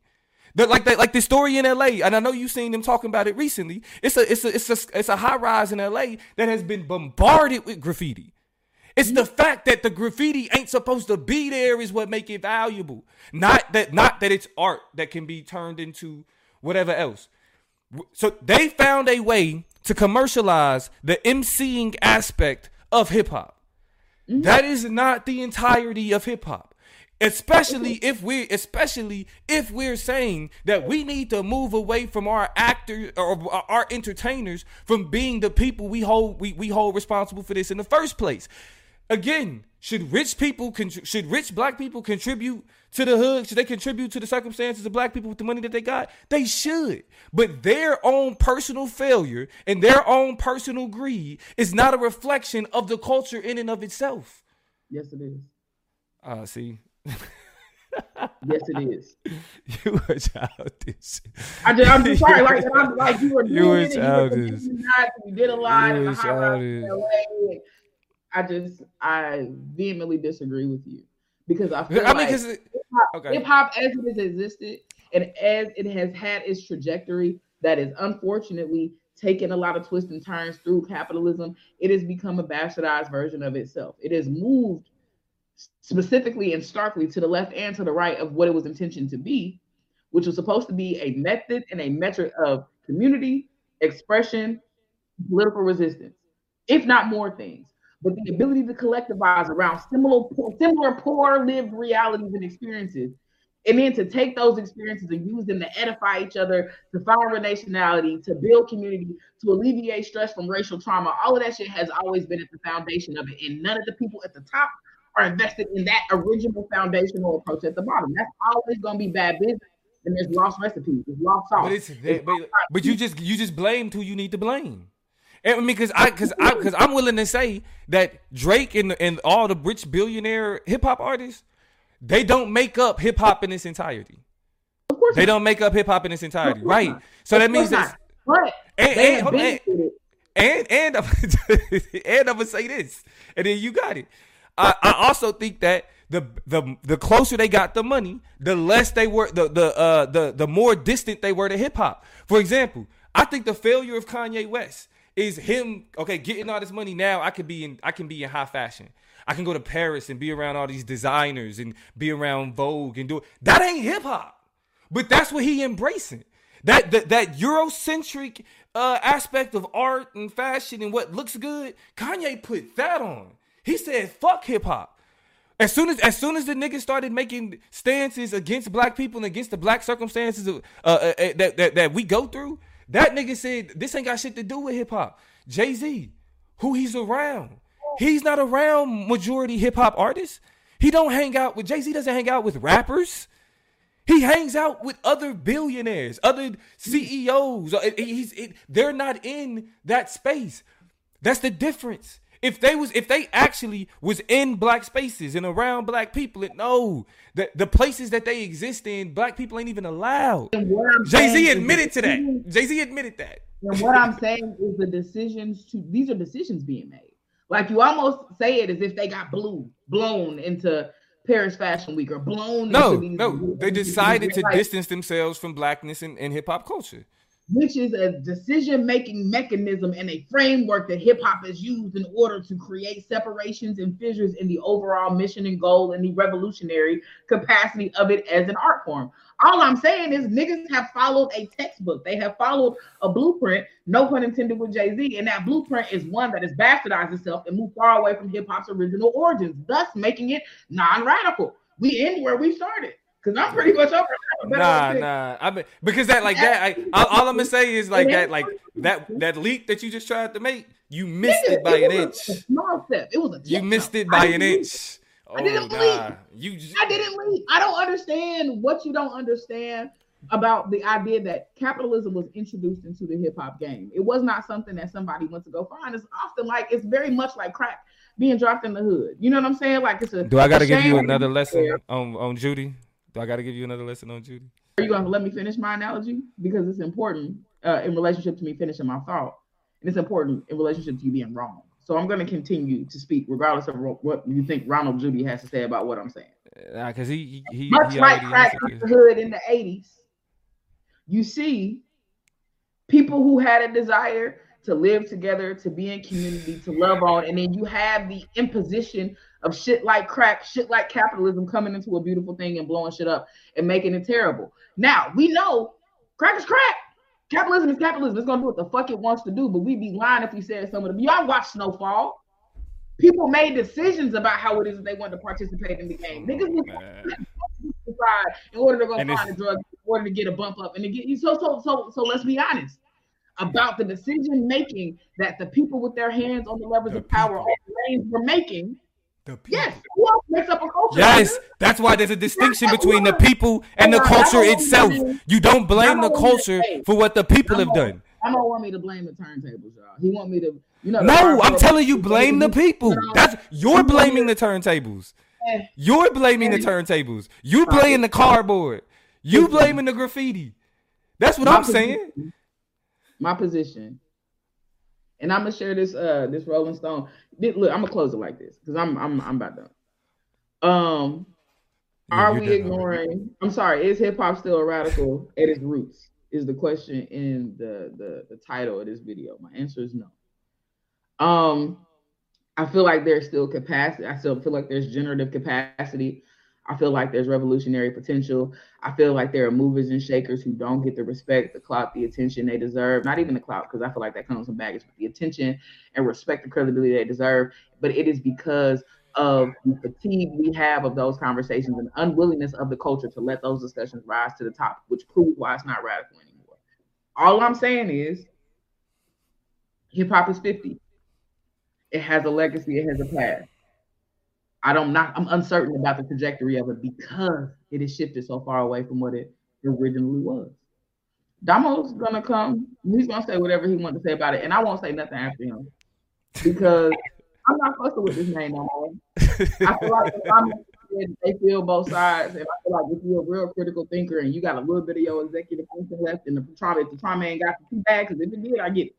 [SPEAKER 1] The, like that, like the story in L.A. and I know you've seen them talking about it recently. It's a, it's a, it's a, it's a high rise in L.A. that has been bombarded with graffiti. It's the fact that the graffiti ain't supposed to be there is what make it valuable. Not that not that it's art that can be turned into whatever else. So they found a way to commercialize the MCing aspect of hip hop. Mm-hmm. That is not the entirety of hip hop. Especially mm-hmm. if we're especially if we're saying that we need to move away from our actors or our entertainers from being the people we hold we, we hold responsible for this in the first place. Again, should rich people should rich black people contribute to the hood? Should they contribute to the circumstances of black people with the money that they got? They should. But their own personal failure and their own personal greed is not a reflection of the culture in and of itself.
[SPEAKER 2] Yes, it is.
[SPEAKER 1] Uh see.
[SPEAKER 2] Yes, it is.
[SPEAKER 1] you were childish.
[SPEAKER 2] I just, I'm just sorry, like I'm like you were
[SPEAKER 1] You were
[SPEAKER 2] you
[SPEAKER 1] childish.
[SPEAKER 2] doing did a lot
[SPEAKER 1] You were
[SPEAKER 2] the high rise in
[SPEAKER 1] childish.
[SPEAKER 2] I just I vehemently disagree with you because I feel
[SPEAKER 1] I mean,
[SPEAKER 2] like
[SPEAKER 1] okay,
[SPEAKER 2] hip hop as it has existed and as it has had its trajectory that is unfortunately taken a lot of twists and turns through capitalism, it has become a bastardized version of itself. It has moved specifically and starkly to the left and to the right of what it was intentioned to be, which was supposed to be a method and a metric of community, expression, political resistance, if not more things. But the ability to collectivize around similar, similar poor lived realities and experiences, and then to take those experiences and use them to edify each other, to find relationality, to build community, to alleviate stress from racial trauma. All of that shit has always been at the foundation of it, and none of the people at the top are invested in that original foundational approach at the bottom. That's always going to be bad business. And there's lost recipes, there's lost sauce.
[SPEAKER 1] but it's but, but you just you just blamed who you need to blame. And, I mean, because I because I because I'm willing to say that Drake and and all the rich billionaire hip hop artists, they don't make up hip hop in its entirety.
[SPEAKER 2] of course,
[SPEAKER 1] They
[SPEAKER 2] not.
[SPEAKER 1] don't make up hip hop in its entirety, right?
[SPEAKER 2] not.
[SPEAKER 1] So that means that.
[SPEAKER 2] But
[SPEAKER 1] And-
[SPEAKER 2] they
[SPEAKER 1] and-
[SPEAKER 2] have benefited.
[SPEAKER 1] and and I'm, and I'm gonna say this, and then you got it. I, I also think that the the the closer they got the money, the less they were the the uh the the more distant they were to hip hop. For example, I think the failure of Kanye West is him okay getting all this money now. I could be in I can be in high fashion. I can go to Paris and be around all these designers and be around Vogue and do it. That ain't hip hop. But that's what he embracing. That that, that Eurocentric uh, aspect of art and fashion and what looks good. Kanye put that on. He said, "Fuck hip hop." As soon as as soon as the niggas started making stances against black people and against the black circumstances of, uh, uh, uh, that, that that we go through, that nigga said this ain't got shit to do with hip hop. Jay Z, who he's around, he's not around majority hip hop artists. He don't hang out with Jay Z. Doesn't hang out with rappers. He hangs out with other billionaires, other CEOs. He's they're not in that space. That's the difference. If they was if they actually was in black spaces and around black people, it no the, the places that they exist in, black people ain't even allowed.
[SPEAKER 2] And what I'm
[SPEAKER 1] Jay Z admitted to that. Jay Z admitted that.
[SPEAKER 2] And what I'm saying is the decisions to these are decisions being made. Like you almost say it as if they got blew, blown into Paris Fashion Week or blown.
[SPEAKER 1] No, no, they decided to distance themselves from blackness and, and hip hop culture
[SPEAKER 2] which is a decision making mechanism and a framework that hip hop has used in order to create separations and fissures in the overall mission and goal and the revolutionary capacity of it as an art form. All I'm saying is niggas have followed a textbook. They have followed a blueprint, no pun intended with Jay-Z, and that blueprint is one that has bastardized itself and moved far away from hip hop's original origins, thus making it non-radical. We end where we started. Cause I'm pretty much over.
[SPEAKER 1] Nah, nah. I mean, because that like that. I, all, I'm gonna say is like that, like that that leak that you just tried to make. You missed it by an inch.
[SPEAKER 2] small step. It was a.
[SPEAKER 1] You missed it by an inch. Oh, I didn't
[SPEAKER 2] leak. You. Just, I didn't leak. I don't understand what you don't understand about the idea that capitalism was introduced into the hip hop game. It was not something that somebody went to go find. It's often like it's very much like crack being dropped in the hood. You know what I'm saying? Like it's a.
[SPEAKER 1] Do I got to give you another lesson on on Judy? Do I got to give you another lesson on Judy?
[SPEAKER 2] Are you going to let me finish my analogy? Because it's important uh, in relationship to me finishing my thought. And it's important in relationship to you being wrong. So I'm going to continue to speak regardless of what you think Ronald Judy has to say about what I'm saying.
[SPEAKER 1] Because uh, he, he,
[SPEAKER 2] Much
[SPEAKER 1] he
[SPEAKER 2] like crack hood in the 80s, you see people who had a desire to live together, to be in community, to love on, and then you have the imposition of shit like crack, shit like capitalism coming into a beautiful thing and blowing shit up and making it terrible. Now we know crack is crack. Capitalism is capitalism. It's gonna do what the fuck it wants to do, but we'd be lying if we said some of them. Y'all watch Snowfall. People made decisions about how it is that they want to participate in the game. Niggas decide in order to go and find a drug, in order to get a bump up, and to get you. So so so so. Let's be honest about the decision making that the people with their hands on the levers the of power the lanes were making Yes, who else makes up a culture?
[SPEAKER 1] Yes, that's why there's a distinction between the people and the culture itself. You don't blame the culture for what the people have done.
[SPEAKER 2] I don't want me to blame the turntables, y'all. He want me to, you know.
[SPEAKER 1] No, I'm telling you, blame the people. That's you're blaming the turntables. You're blaming the turntables. You blaming the cardboard. You blaming the graffiti. That's what I'm saying.
[SPEAKER 2] My position and I'm gonna share this uh this Rolling Stone. Look, I'm gonna close it like this because I'm I'm I'm about done. Um, yeah, are we ignoring? I'm sorry. Is hip hop still a radical at its roots? Is the question in the the the title of this video? My answer is no. Um, I feel like there's still capacity. I still feel like there's generative capacity I feel like there's revolutionary potential. I feel like there are movers and shakers who don't get the respect, the clout, the attention they deserve. Not even the clout, because I feel like that comes from baggage, but the attention and respect and credibility they deserve. But it is because of the fatigue we have of those conversations and unwillingness of the culture to let those discussions rise to the top, which proves why it's not radical anymore. All I'm saying is hip hop is 50. It has a legacy, it has a past. I don't not I'm uncertain about the trajectory of it because it has shifted so far away from what it originally was. Damo's gonna come. He's gonna say whatever he wants to say about it, and I won't say nothing after him because I'm not fussing with this name no more. I feel like if I'm they feel both sides, and I feel like if you're a real critical thinker and you got a little bit of your executive function left, and the trauma, the trauma ain't got too bad, because if it did, I get it.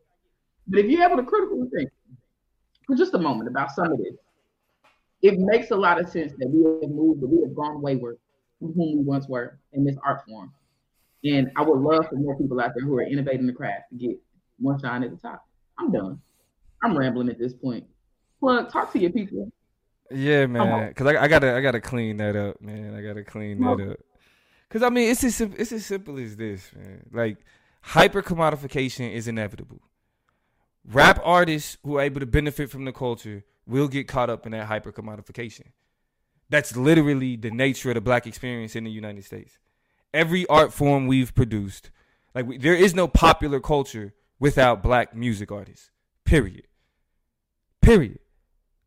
[SPEAKER 2] But if you're able to critically think for just a moment about some of this, it makes a lot of sense that we have moved, that we have gone wayward from whom we once were in this art form. And I would love for more people out there who are innovating the craft to get one shine at the top. I'm done. I'm rambling at this point. Plug, talk to your people.
[SPEAKER 1] Yeah, man. Because I, I, gotta, I gotta clean that up, man. I gotta clean that up. Because I mean, it's as it's as simple as this, man. Like hyper commodification is inevitable. Rap artists who are able to benefit from the culture will get caught up in that hyper commodification. That's literally the nature of the black experience in the United States. Every art form we've produced, like we, there is no popular culture without black music artists. Period. Period.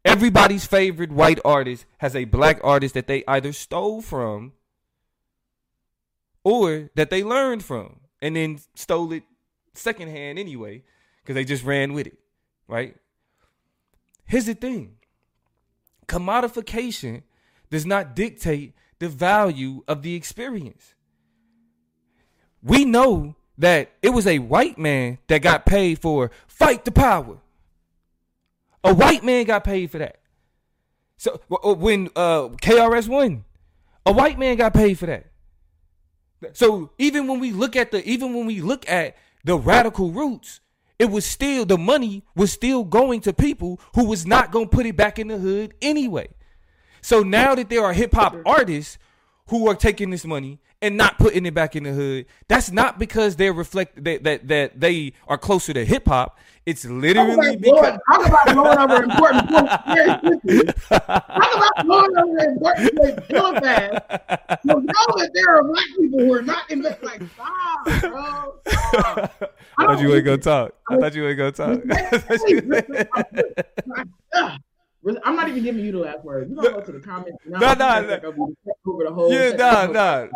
[SPEAKER 1] Everybody's favorite white artist has a black artist that they either stole from or that they learned from and then stole it secondhand anyway because they just ran with it, right? Here's the thing commodification does not dictate the value of the experience. We know that it was a white man that got paid for fight the power. A white man got paid for that. So when uh, KRS-One, a white man got paid for that. So even when we look at the even when we look at the radical roots, it was still the money was still going to people who was not going to put it back in the hood anyway. So now that there are hip hop artists who are taking this money and not putting it back in the hood, that's not because they're reflect that that, that they are closer to hip hop. It's literally because
[SPEAKER 2] talk about blowing over important points. talk about blowing over important points real fast. You know that there are black people who are not in this. Like, stop, bro. Stop.
[SPEAKER 1] I thought you ain't gonna talk. I thought you ain't gonna talk.
[SPEAKER 2] I'm not even giving you the last word. You don't go to the comments. No, no,
[SPEAKER 1] no. Over the whole yeah, nah, nah.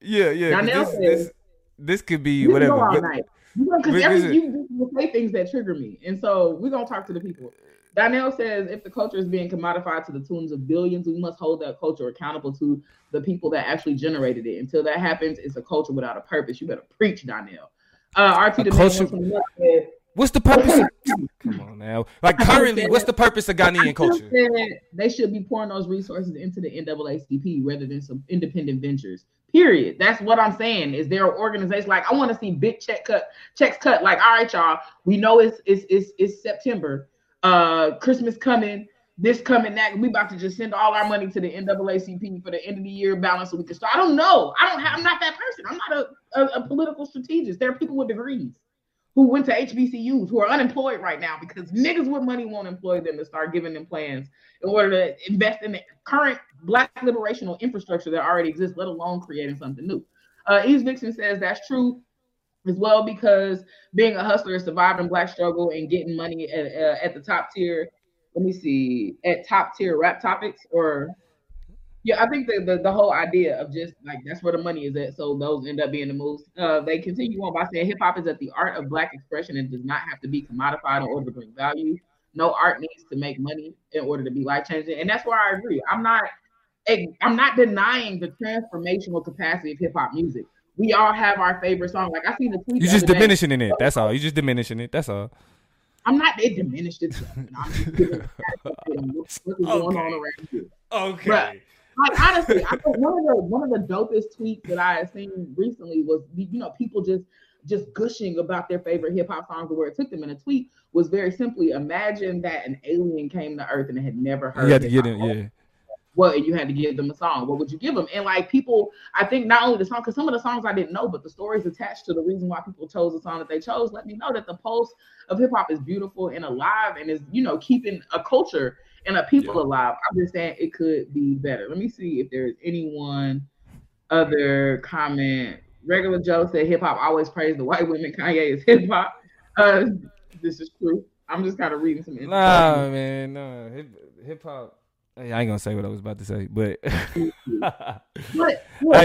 [SPEAKER 1] Yeah, yeah. This, this, this, could be whatever. Go all night.
[SPEAKER 2] Because every you, you say things that trigger me, and so we're gonna talk to the people. Donnell says if the culture is being commodified to the tunes of billions, we must hold that culture accountable to the people that actually generated it. Until that happens, it's a culture without a purpose. You better preach, Donnell. Uh, RT culture,
[SPEAKER 1] What's the purpose? Of, come on now. Like currently, what's the purpose of Ghanaian culture?
[SPEAKER 2] They should be pouring those resources into the NAACP rather than some independent ventures. Period. That's what I'm saying. Is there an organization like I want to see big check cut checks cut? Like, all right, y'all. We know it's it's it's, it's September. Uh, Christmas coming. This coming that we about to just send all our money to the NAACP for the end of the year balance so we can start. I don't know. I don't have. I'm not that person. I'm not a, a, a political strategist. There are people with degrees who went to HBCUs who are unemployed right now because niggas with money won't employ them to start giving them plans in order to invest in the current black liberational infrastructure that already exists, let alone creating something new. Uh, East Vixen says that's true as well because being a hustler is surviving black struggle and getting money at, uh, at the top tier. Let me see, at top tier rap topics or yeah, I think the, the, the whole idea of just like that's where the money is at. So those end up being the moves. Uh, they continue on by saying hip hop is at the art of black expression and does not have to be commodified in order to bring value. No art needs to make money in order to be life changing, and that's where I agree. I'm not I'm not denying the transformational capacity of hip hop music. We all have our favorite song. Like I seen the tweet.
[SPEAKER 1] You're just diminishing day. it. That's all. You're just diminishing it. That's all.
[SPEAKER 2] I'm not. It diminished itself. I'm just what's okay. going on around here.
[SPEAKER 1] Okay. But,
[SPEAKER 2] like honestly, I think one of the one of the dopest tweets that I have seen recently was you know people just just gushing about their favorite hip hop songs and where it took them. in a tweet was very simply imagine that an alien came to Earth and had never heard.
[SPEAKER 1] You had to get him, yeah.
[SPEAKER 2] Well, and you had to give them a song. What would you give them? And like people, I think not only the song, because some of the songs I didn't know, but the stories attached to the reason why people chose the song that they chose, let me know that the pulse of hip hop is beautiful and alive and is, you know, keeping a culture and a people yeah. alive. I'm just saying it could be better. Let me see if there's anyone other comment. Regular Joe said hip hop always praise the white women. Kanye is hip hop. Uh, this is true. I'm just kind of reading some.
[SPEAKER 1] Nah, man, no hip hop. Hey, I ain't gonna say what I was about to say, but hey,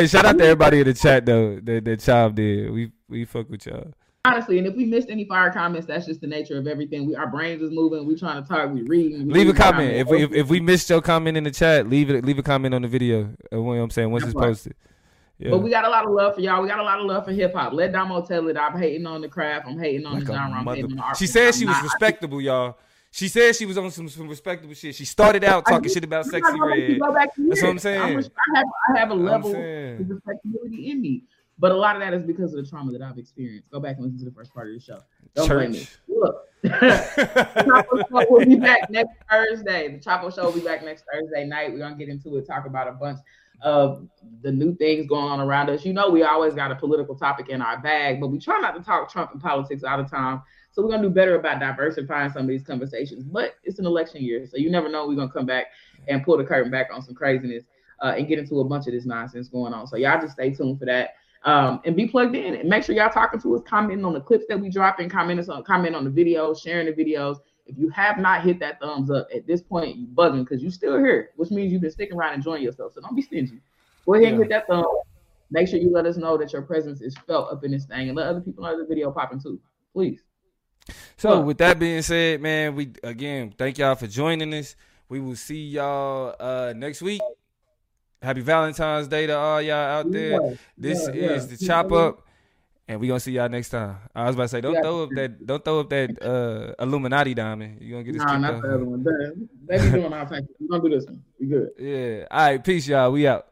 [SPEAKER 1] shout out to everybody in the chat though that that child did. We we fuck with y'all
[SPEAKER 2] honestly, and if we missed any fire comments, that's just the nature of everything. We our brains is moving. We trying to talk. We reading.
[SPEAKER 1] We leave a comment. If we if, if, we missed your comment in the chat, leave it. Leave a comment on the video. Uh, you know what I'm saying once that's it's posted.
[SPEAKER 2] Yeah. But we got a lot of love for y'all. We got a lot of love for hip hop. Let Damo tell it. I'm hating on the craft. I'm hating on like the genre. I'm hating on the.
[SPEAKER 1] She said she was not. respectable, y'all. She said she was on some, some respectable shit. She started out talking shit about Sexyy Red. That's what I'm saying. I'm,
[SPEAKER 2] I, have, I have a level of respectability in me. But a lot of that is because of the trauma that I've experienced. Go back and listen to the first part of the show. Don't Church. blame me. Look, the Show will be back next Thursday. The Chop Up Show will be back next Thursday night. We're gonna get into it, talk about a bunch of the new things going on around us. You know, we always got a political topic in our bag, but we try not to talk Trump and politics all the time. So we're gonna do better about diversifying some of these conversations. But it's an election year, so you never know. We're gonna come back and pull the curtain back on some craziness uh, and get into a bunch of this nonsense going on. So y'all just stay tuned for that um, and be plugged in. And make sure y'all talking to us, commenting on the clips that we drop, and commenting on comment on the videos, sharing the videos. If you have not hit that thumbs up at this point, you bugging because you still here, which means you've been sticking around enjoying yourself. So don't be stingy. Go ahead yeah. and hit that thumb. Make sure you let us know that your presence is felt up in this thing, and let other people know the video popping too, please.
[SPEAKER 1] So with that being said, man, we again thank y'all for joining us. We will see y'all uh, next week. Happy Valentine's Day to all y'all out there. Yeah, this yeah, is yeah. the chop up. And we gonna see y'all next time. I was about to say, don't throw up that, don't throw up that uh, Illuminati diamond. You gonna get this
[SPEAKER 2] Nah, not the other one. They, they be doing all types. We're gonna do this one. We good.
[SPEAKER 1] Yeah. All right. Peace, y'all. We out.